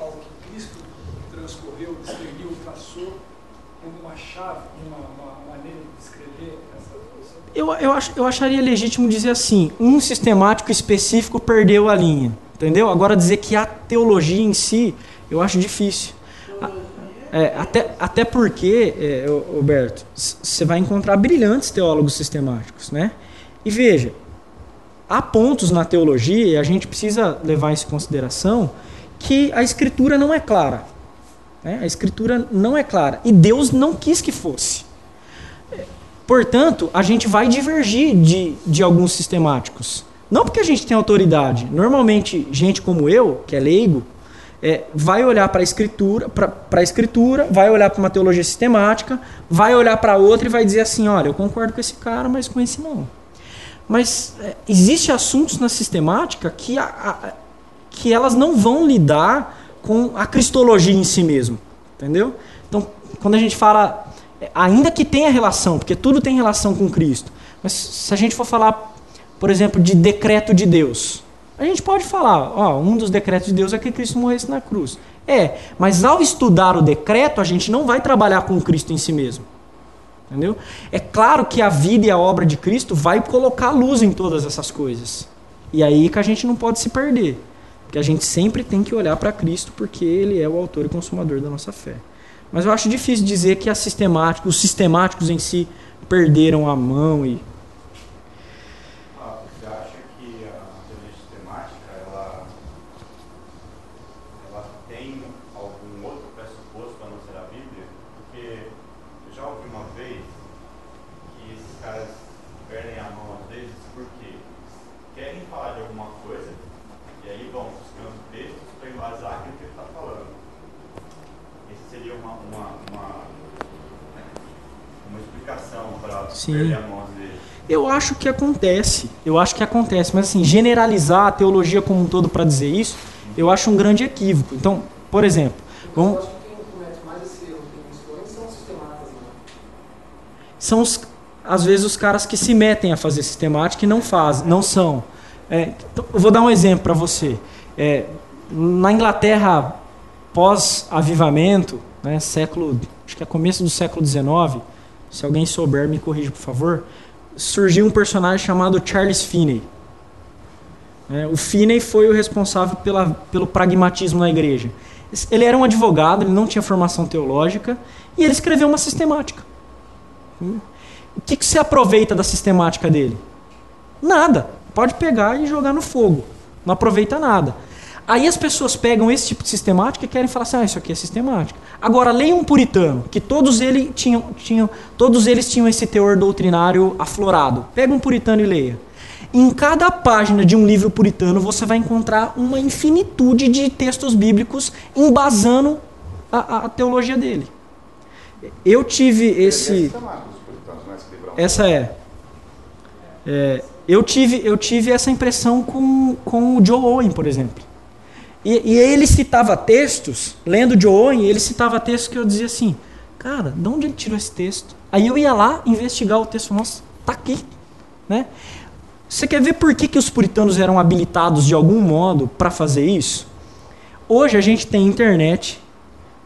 E: ao que
D: traçou como uma chave, uma, uma maneira de descrever essa posição?
A: Eu, ach, eu acharia legítimo dizer assim: um sistemático específico perdeu a linha. Entendeu? Agora, dizer que a teologia em si, eu acho difícil. É, até, até porque, é, Roberto, você vai encontrar brilhantes teólogos sistemáticos, né? E veja, há pontos na teologia, e a gente precisa levar isso em consideração, que a escritura não é clara. Né? A escritura não é clara. E Deus não quis que fosse. Portanto, a gente vai divergir de, de alguns sistemáticos. Não porque a gente tem autoridade. Normalmente, gente como eu, que é leigo, é, vai olhar para a escritura, para escritura, vai olhar para uma teologia sistemática, vai olhar para outra e vai dizer assim, olha, eu concordo com esse cara, mas com esse não. Mas é, existe assuntos na sistemática que, a, a, que elas não vão lidar com a cristologia em si mesmo, entendeu? Então, quando a gente fala, ainda que tenha relação, porque tudo tem relação com Cristo, mas se a gente for falar, por exemplo, de decreto de Deus, a gente pode falar, ó, um dos decretos de Deus é que Cristo morresse na cruz. É, mas ao estudar o decreto, a gente não vai trabalhar com Cristo em si mesmo. Entendeu? É claro que a vida e a obra de Cristo vai colocar luz em todas essas coisas. E aí que a gente não pode se perder. Porque a gente sempre tem que olhar para Cristo porque ele é o autor e consumador da nossa fé. Mas eu acho difícil dizer que os sistemáticos em si perderam a mão e Sim. Eu acho que acontece. Eu acho que acontece. Mas assim, generalizar a teologia como um todo para dizer isso, eu acho um grande equívoco. Então, por exemplo, vamos. São os, às vezes os caras que se metem a fazer sistemática e não fazem, não são. É, então, eu vou dar um exemplo para você. É, na Inglaterra pós-avivamento, né, século, acho que é começo do século XIX, se alguém souber, me corrija, por favor. Surgiu um personagem chamado Charles Finney. É, o Finney foi o responsável pela, pelo pragmatismo na igreja. Ele era um advogado, ele não tinha formação teológica e ele escreveu uma sistemática. Hum? O que, que você aproveita da sistemática dele? Nada. Pode pegar e jogar no fogo. Não aproveita nada. Aí as pessoas pegam esse tipo de sistemática e querem falar assim, ah, isso aqui é sistemática. Agora, leia um puritano, que todos, ele tinham, tinham, todos eles tinham esse teor doutrinário aflorado. Pega um puritano e leia. Em cada página de um livro puritano, você vai encontrar uma infinitude de textos bíblicos embasando a, a teologia dele. Eu tive esse... Essa é. é. eu, tive, eu tive essa impressão com, com o Joe Owen, por exemplo. E, e ele citava textos, lendo Joe Owen, ele citava textos que eu dizia assim, cara, de onde ele tirou esse texto? Aí eu ia lá investigar o texto, nossa, tá aqui, né? Você quer ver por que, que os puritanos eram habilitados de algum modo para fazer isso? Hoje a gente tem internet,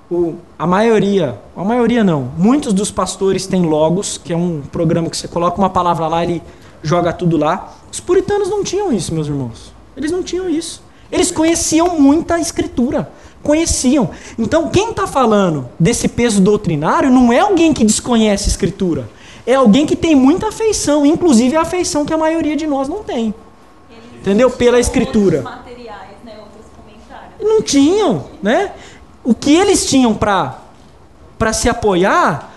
A: o, a maioria, a maioria não, muitos dos pastores têm logos, que é um programa que você coloca uma palavra lá, ele joga tudo lá. Os puritanos não tinham isso, meus irmãos. Eles não tinham isso. Eles conheciam muita escritura. Conheciam. Então, quem está falando desse peso doutrinário não é alguém que desconhece escritura. É alguém que tem muita afeição, inclusive a afeição que a maioria de nós não tem. Eles Entendeu? Pela escritura. Materiais, né? Outros comentários. Não tinham, né? O que eles tinham para para se apoiar,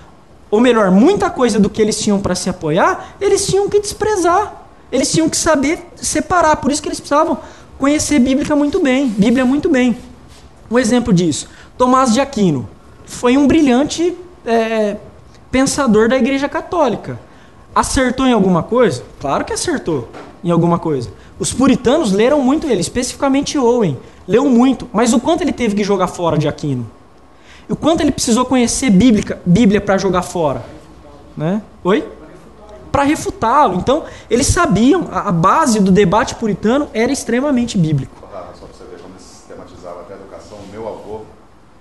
A: ou melhor, muita coisa do que eles tinham para se apoiar, eles tinham que desprezar. Eles tinham que saber separar. Por isso que eles precisavam conhecer Bíblia muito bem, Bíblia muito bem. Um exemplo disso, Tomás de Aquino foi um brilhante é, pensador da Igreja Católica. Acertou em alguma coisa? Claro que acertou em alguma coisa. Os puritanos leram muito ele, especificamente Owen. Leu muito, mas o quanto ele teve que jogar fora de Aquino? O quanto ele precisou conhecer Bíblia, Bíblia para jogar fora? Né? Oi? Para refutá-lo. Então, eles sabiam, a, a, base do debate puritano era extremamente bíblico.
B: Só para você ver como eles sistematizavam até a educação. O meu avô,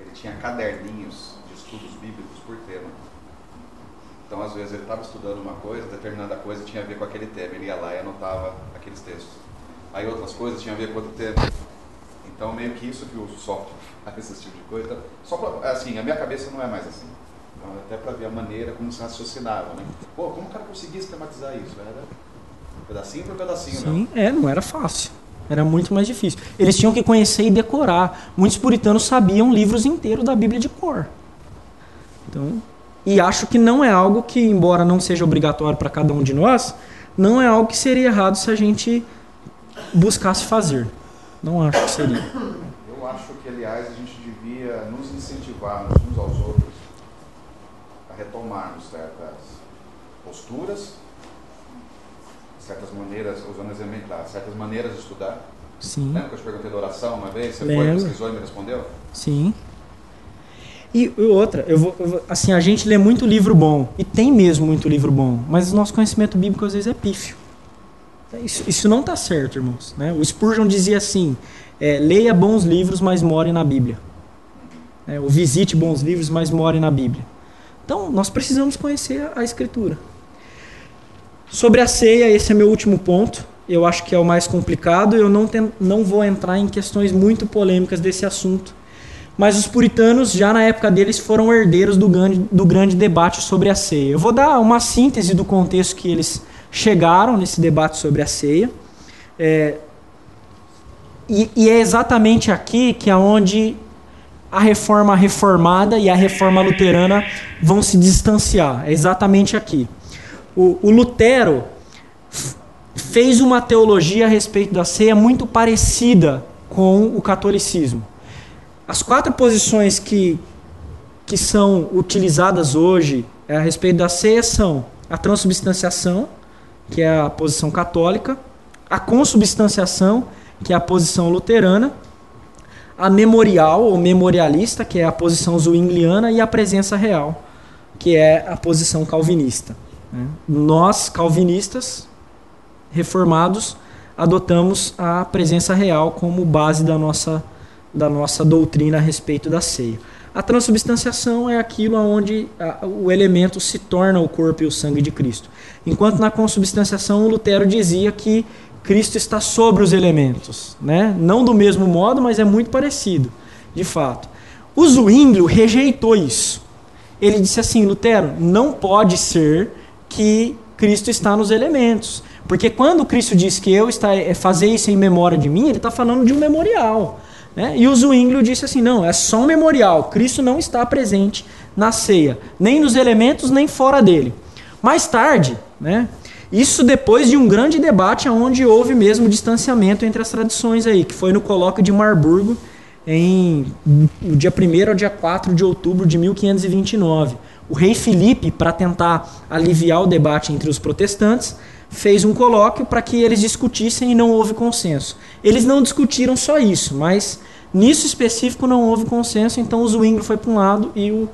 B: ele tinha caderninhos de estudos bíblicos por tema. Então, às vezes, ele estava estudando uma coisa, determinada coisa tinha a ver com aquele tema. Ele ia lá e anotava aqueles textos. Aí outras coisas tinham a ver com outro tema. Então, meio que isso que o software faz, esse tipo de coisa. Então, só pra, assim, a minha cabeça não é mais assim. Até para ver a maneira como se raciocinava, né? Pô, como o cara conseguia sistematizar isso? Era pedacinho por pedacinho,
A: Sim,
B: né?
A: é, não era fácil. Era muito mais difícil. Eles tinham que conhecer e decorar. Muitos puritanos sabiam livros inteiros da Bíblia de cor. Então, e acho que não é algo que, embora não seja obrigatório para cada um de nós, não é algo que seria errado se a gente buscasse fazer. Não acho que seria.
B: Eu acho que, aliás, a gente devia nos incentivar uns aos outros a retomarmos certas posturas, certas maneiras, usando exemplar, certas maneiras de estudar.
A: Sim,
B: Lembra que eu te perguntei da oração uma vez? Você foi,
A: Lembro.
B: pesquisou e me respondeu?
A: sim. E outra, eu vou, eu vou- assim, a gente lê muito livro bom, e tem mesmo muito livro bom, mas o nosso conhecimento bíblico às vezes é pífio. Isso, isso não está certo, irmãos. Né? O Spurgeon dizia assim: é, leia bons livros, mas more na Bíblia. É, ou visite bons livros, mas more na Bíblia. Então, nós precisamos conhecer a Escritura. Sobre a ceia, esse é meu último ponto. Eu acho que é o mais complicado. Eu não, ten- não vou entrar em questões muito polêmicas desse assunto. Mas os puritanos, já na época deles, foram herdeiros do grande, do grande debate sobre a ceia. Eu vou dar uma síntese do contexto que eles chegaram nesse debate sobre a ceia. É, e, e é exatamente aqui que é onde a reforma reformada e a reforma luterana vão se distanciar. É exatamente aqui. O, o Lutero fez uma teologia a respeito da ceia muito parecida com o catolicismo. As quatro posições que, que são utilizadas hoje a respeito da ceia são a transubstanciação, que é a posição católica, a consubstanciação, que é a posição luterana, a memorial ou memorialista, que é a posição zwingliana, e a presença real, que é a posição calvinista. Nós, calvinistas, reformados, adotamos a presença real como base da nossa, da nossa doutrina a respeito da ceia. A transubstanciação é aquilo onde o elemento se torna o corpo e o sangue de Cristo. Enquanto na consubstanciação, Lutero dizia que Cristo está sobre os elementos. Né? Não do mesmo modo, mas é muito parecido, de fato. O Zwinglio rejeitou isso. Ele disse assim: Lutero, não pode ser que Cristo está nos elementos. Porque quando Cristo diz que eu está, é fazer isso em memória de mim, ele está falando de um memorial. Né? E o Zwinglio disse assim: não, é só um memorial. Cristo não está presente na ceia, nem nos elementos, nem fora dele. Mais tarde, né? Isso depois de um grande debate onde houve mesmo distanciamento entre as tradições aí, que foi no colóquio de Marburgo em no dia 1 ao dia 4 de outubro de 1529. O rei Filipe, para tentar aliviar o debate entre os protestantes, fez um colóquio para que eles discutissem e não houve consenso. Eles não discutiram só isso, mas nisso específico não houve consenso, então o Zwinglio foi para um lado e o,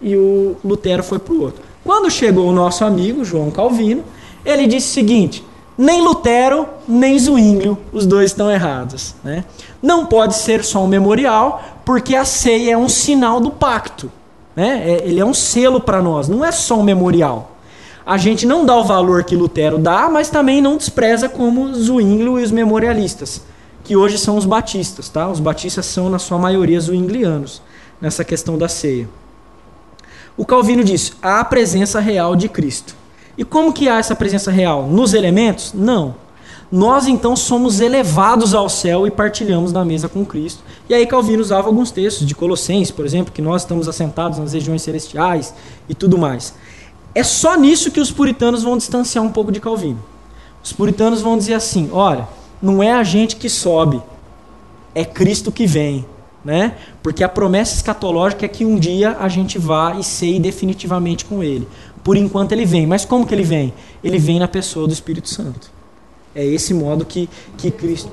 A: e o Lutero foi para o outro. Quando chegou o nosso amigo João Calvino, ele disse o seguinte: nem Lutero, nem Zwinglio, os dois estão errados. Né? Não pode ser só um memorial, porque a ceia é um sinal do pacto. Né? É- Ele é um selo para nós, não é só um memorial. A gente não dá o valor que Lutero dá, mas também não despreza como Zwinglio e os memorialistas, que hoje são os batistas. Tá? Os batistas são, na sua maioria, zwinglianos nessa questão da ceia. O Calvino diz: há a presença real de Cristo. E como que há essa presença real? Nos elementos? Não. Nós então somos elevados ao céu e partilhamos da mesa com Cristo. E aí Calvino usava alguns textos de Colossenses, por exemplo, que nós estamos assentados nas regiões celestiais e tudo mais. É só nisso que os puritanos vão distanciar um pouco de Calvino. Os puritanos vão dizer assim: olha, não é a gente que sobe, é Cristo que vem, né? Porque a promessa escatológica é que um dia a gente vá e ceie definitivamente com ele. Por enquanto ele vem, mas como que ele vem? Ele vem na pessoa do Espírito Santo. É esse modo que, que Cristo.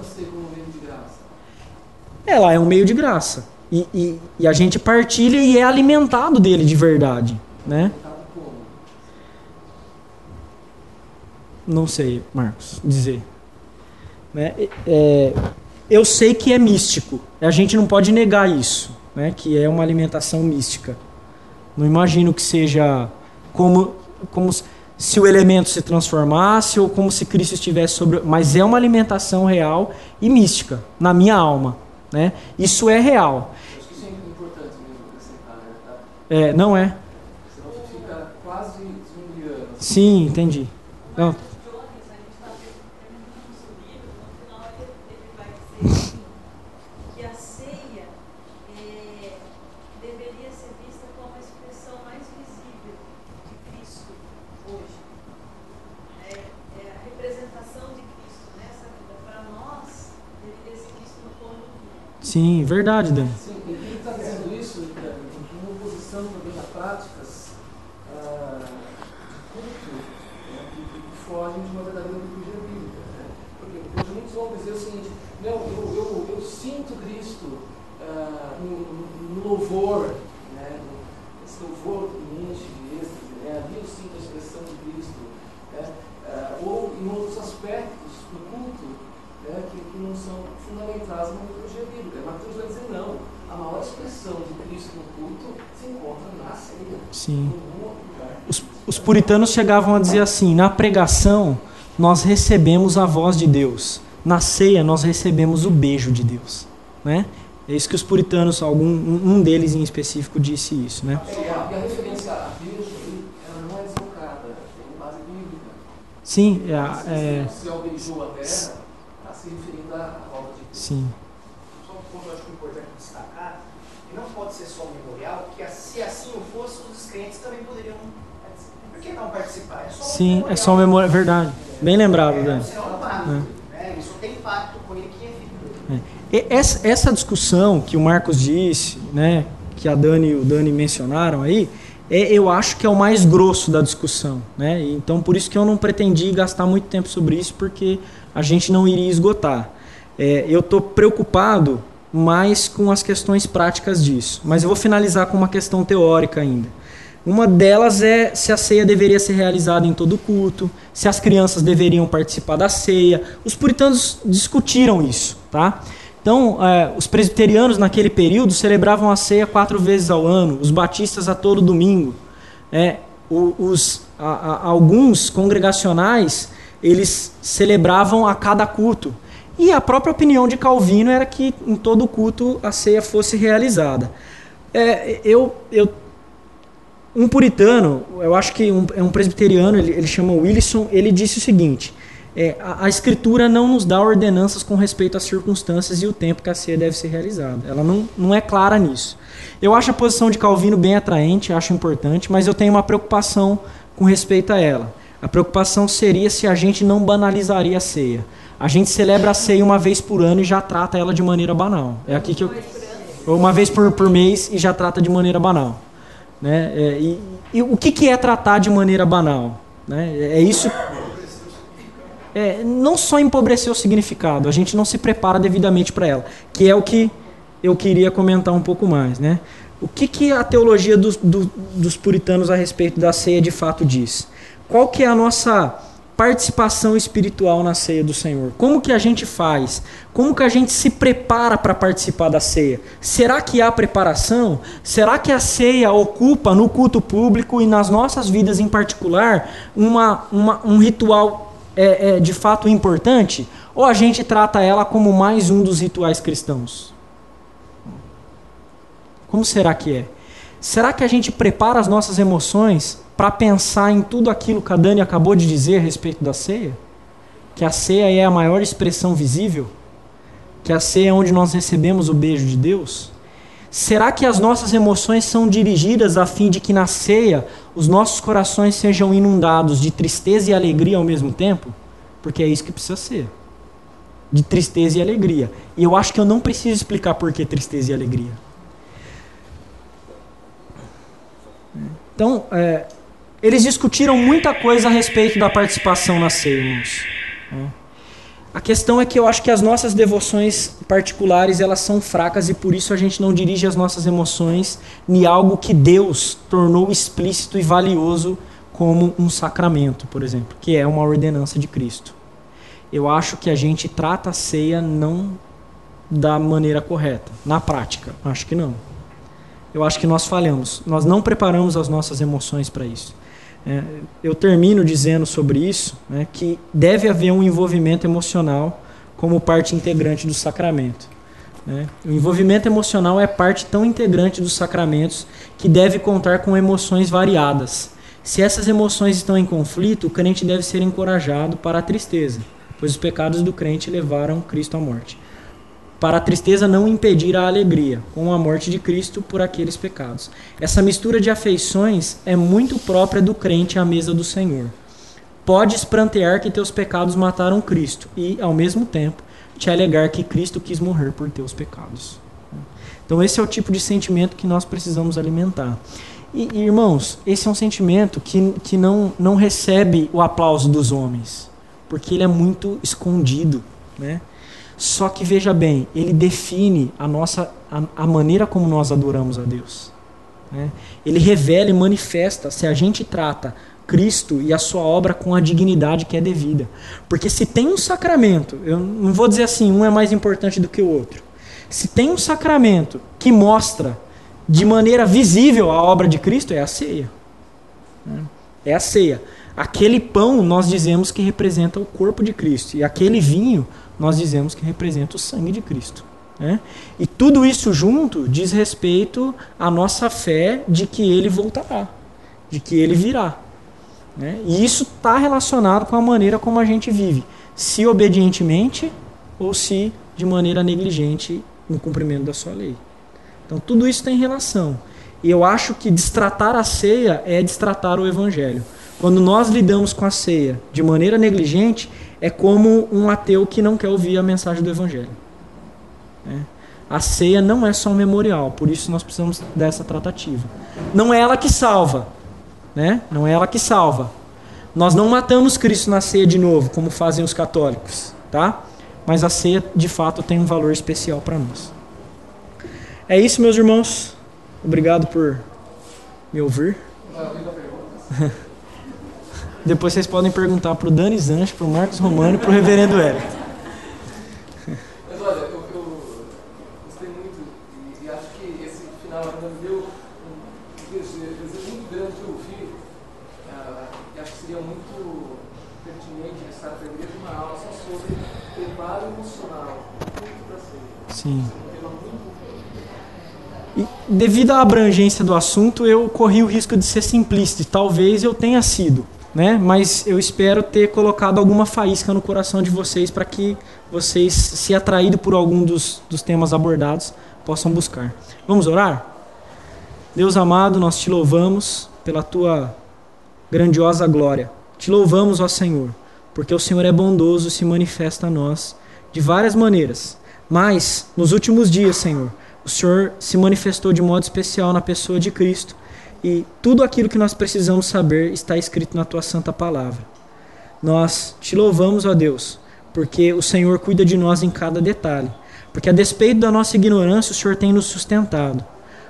A: É lá, é um meio de graça. E, e, e a gente partilha e é alimentado dele de verdade, né? Não sei, Marcos, dizer. Né? É, eu sei que é místico. A gente não pode negar isso. né, que é uma alimentação mística. Não imagino que seja como, como se o elemento se transformasse ou como se Cristo estivesse sobre. Mas é uma alimentação real e mística na minha alma. Né? Isso é real.
D: Acho que isso é importante mesmo né?
A: É, não é?
D: Senão fica quase.
A: Sim, entendi. Não,
G: que a ceia é, deveria ser vista como a expressão mais visível de Cristo hoje. É, é a representação de Cristo nessa vida. Para nós, deveria ser visto no pão do dia.
A: Sim, verdade, Dani.
D: Sim, e quem está dizendo isso, em uma oposição também a práticas ah, de culto né, que, fogem de uma verdadeira liturgia bíblica. Né? Porque, muitos vão dizer o seguinte, não, eu, eu, eu sinto Cristo ah, no, no louvor, né? esse louvor que me de êxtase, né? ali eu sinto a expressão de Cristo. Né? Ah, ou em outros aspectos do culto né, que, que não são fundamentados na liturgia bíblica. Mas Mateus vai dizer não. A maior expressão de Cristo no culto se encontra na ceia.
A: Sim. Os, os puritanos chegavam a dizer assim: na pregação nós recebemos a voz de Deus, na ceia nós recebemos o beijo de Deus, né? É isso que os puritanos, algum um deles em específico disse isso, né?
D: E a, referência a ela não é deslocada, tem base bíblica.
A: Sim, é, é,
D: Se o beijou a terra, está se referindo à obra de Deus.
A: sim,
H: Só um ponto eu acho que é importante destacar, que não pode ser só um memorial, porque se assim o descrentes também poderiam participar. Por que não participar? É só um
A: sim,
H: memorial.
A: é só uma memória, verdade. Bem lembrado,
H: É, não vale. Né? Isso tem impacto com ele que é vida.
A: E essa, essa discussão que o Marcos disse, né, que a Dani e o Dani mencionaram aí, é, eu acho que é o mais grosso da discussão, né? Então por isso que eu não pretendi gastar muito tempo sobre isso, porque a gente não iria esgotar. É, eu estou preocupado mais com as questões práticas disso, mas eu vou finalizar com uma questão teórica ainda. Uma delas é se a ceia deveria ser realizada em todo culto, se as crianças deveriam participar da ceia. Os puritanos discutiram isso, tá? Então, eh, os presbiterianos naquele período celebravam a ceia quatro vezes ao ano, os batistas a todo domingo. É, os, a- a- alguns congregacionais eles celebravam a cada culto. E a própria opinião de Calvino era que em todo culto a ceia fosse realizada. É, eu, eu um puritano, eu acho que um, é um presbiteriano, ele, ele chama Wilson, ele disse o seguinte: é, a, a escritura não nos dá ordenanças com respeito às circunstâncias e o tempo que a ceia deve ser realizada. Ela não, não é clara nisso. Eu acho a posição de Calvino bem atraente, acho importante, mas eu tenho uma preocupação com respeito a ela. A preocupação seria se a gente não banalizaria a ceia. A gente celebra a ceia uma vez por ano e já trata ela de maneira banal. É aqui que eu. Ou uma vez por, por mês e já trata de maneira banal. Né? É, e, e o que, que é tratar de maneira banal? Né? É isso. É, não só empobrecer o significado, a gente não se prepara devidamente para ela, que é o que eu queria comentar um pouco mais. Né? O que, que a teologia dos, do- dos puritanos a respeito da ceia de fato diz? Qual que é a nossa participação espiritual na ceia do Senhor? Como que a gente faz? Como que a gente se prepara para participar da ceia? Será que há preparação? Será que a ceia ocupa no culto público e nas nossas vidas em particular uma, uma- um ritual é, é, de fato importante? Ou a gente trata ela como mais um dos rituais cristãos? Como será que é? Será que a gente prepara as nossas emoções para pensar em tudo aquilo que a Dani acabou de dizer a respeito da ceia? Que a ceia é a maior expressão visível? Que a ceia é onde nós recebemos o beijo de Deus? Será que as nossas emoções são dirigidas a fim de que na ceia os nossos corações sejam inundados de tristeza e alegria ao mesmo tempo? Porque é isso que precisa ser. De tristeza e alegria. E eu acho que eu não preciso explicar por que tristeza e alegria. Então, é, eles discutiram muita coisa a respeito da participação na ceia, irmãos. né? A questão é que eu acho que as nossas devoções particulares elas são fracas e por isso a gente não dirige as nossas emoções em algo que Deus tornou explícito e valioso como um sacramento, por exemplo, que é uma ordenança de Cristo. Eu acho que a gente trata a ceia não da maneira correta, na prática, acho que não. Eu acho que nós falhamos. Nós não preparamos as nossas emoções para isso. É, eu termino dizendo sobre isso né, que deve haver um envolvimento emocional como parte integrante do sacramento. Né? O envolvimento emocional é parte tão integrante dos sacramentos que deve contar com emoções variadas. Se essas emoções estão em conflito, o crente deve ser encorajado para a tristeza, pois os pecados do crente levaram Cristo à morte. Para a tristeza não impedir a alegria, com a morte de Cristo por aqueles pecados. Essa mistura de afeições é muito própria do crente à mesa do Senhor. Podes prantear que teus pecados mataram Cristo e, ao mesmo tempo, te alegar que Cristo quis morrer por teus pecados. Então, esse é o tipo de sentimento que nós precisamos alimentar. E, irmãos, esse é um sentimento que, que não, não recebe o aplauso dos homens, porque ele é muito escondido. Né? Só que veja bem, ele define a nossa a, a maneira como nós adoramos a Deus. Né? Ele revela e manifesta se a gente trata Cristo e a sua obra com a dignidade que é devida. Porque se tem um sacramento, eu não vou dizer assim, um é mais importante do que o outro. Se tem um sacramento que mostra de maneira visível a obra de Cristo, é a ceia. Né? É a ceia. Aquele pão nós dizemos que representa o corpo de Cristo, e aquele vinho nós dizemos que representa o sangue de Cristo. Né? E tudo isso junto diz respeito à nossa fé de que ele voltará, de que ele virá. Né? E isso está relacionado com a maneira como a gente vive, se obedientemente ou se de maneira negligente no cumprimento da sua lei. Então tudo isso tem relação. E eu acho que destratar a ceia é destratar o evangelho. Quando nós lidamos com a ceia de maneira negligente, é como um ateu que não quer ouvir a mensagem do Evangelho. É. A ceia não é só um memorial, por isso nós precisamos dessa tratativa. Não é ela que salva, né? Não é ela que salva. Nós não matamos Cristo na ceia de novo, como fazem os católicos, tá? Mas a ceia, de fato, tem um valor especial para nós. É isso, meus irmãos. Obrigado por me ouvir. Depois vocês podem perguntar para o Dani Zanche, para o Marcos Romano e para o Reverendo Hélio.
D: Mas olha, eu, eu gostei muito e, e, acho que esse final ainda me deu um desejo, muito grande de ouvir. Uh, e acho que seria muito pertinente estar para a igreja uma aula só sobre preparo emocional, muito para ser.
A: Sim. E, devido à abrangência do assunto, eu corri o risco de ser simplista. Talvez eu tenha sido né? Mas eu espero ter colocado alguma faísca no coração de vocês para que vocês, se atraídos por algum dos, dos temas abordados, possam buscar. Vamos orar? Deus amado, nós te louvamos pela tua grandiosa glória. Te louvamos, ó Senhor, porque o Senhor é bondoso e se manifesta a nós de várias maneiras. Mas, nos últimos dias, Senhor, o Senhor se manifestou de modo especial na pessoa de Cristo e tudo aquilo que nós precisamos saber está escrito na tua santa palavra. Nós te louvamos, ó Deus, porque o Senhor cuida de nós em cada detalhe. Porque a despeito da nossa ignorância, o Senhor tem nos sustentado.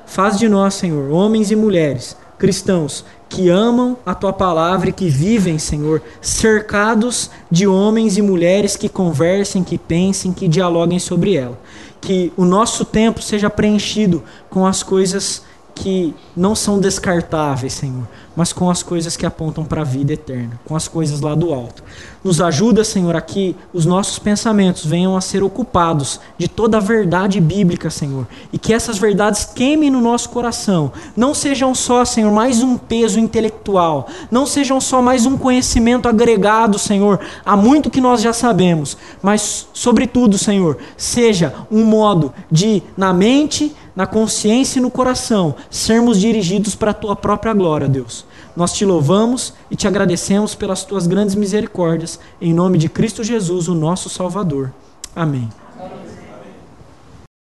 A: Faz de nós, Senhor, homens e mulheres, cristãos, que amam a tua palavra e que vivem, Senhor, cercados de homens e mulheres que conversem, que pensem, que dialoguem sobre ela. Que o nosso tempo seja preenchido com as coisas que não são descartáveis, Senhor, mas com as coisas que apontam para a vida eterna, com as coisas lá do alto. Nos ajuda, Senhor, a que os nossos pensamentos venham a ser ocupados de toda a verdade bíblica, Senhor, e que essas verdades queimem no nosso coração. Não sejam só, Senhor, mais um peso intelectual, não sejam só mais um conhecimento agregado, Senhor, a muito que nós já sabemos, mas, sobretudo, Senhor, seja um modo de, na mente, na consciência e no coração, sermos dirigidos para a tua própria glória, Deus. Nós te louvamos e te agradecemos pelas tuas grandes misericórdias, em nome de Cristo Jesus, o nosso Salvador. Amém.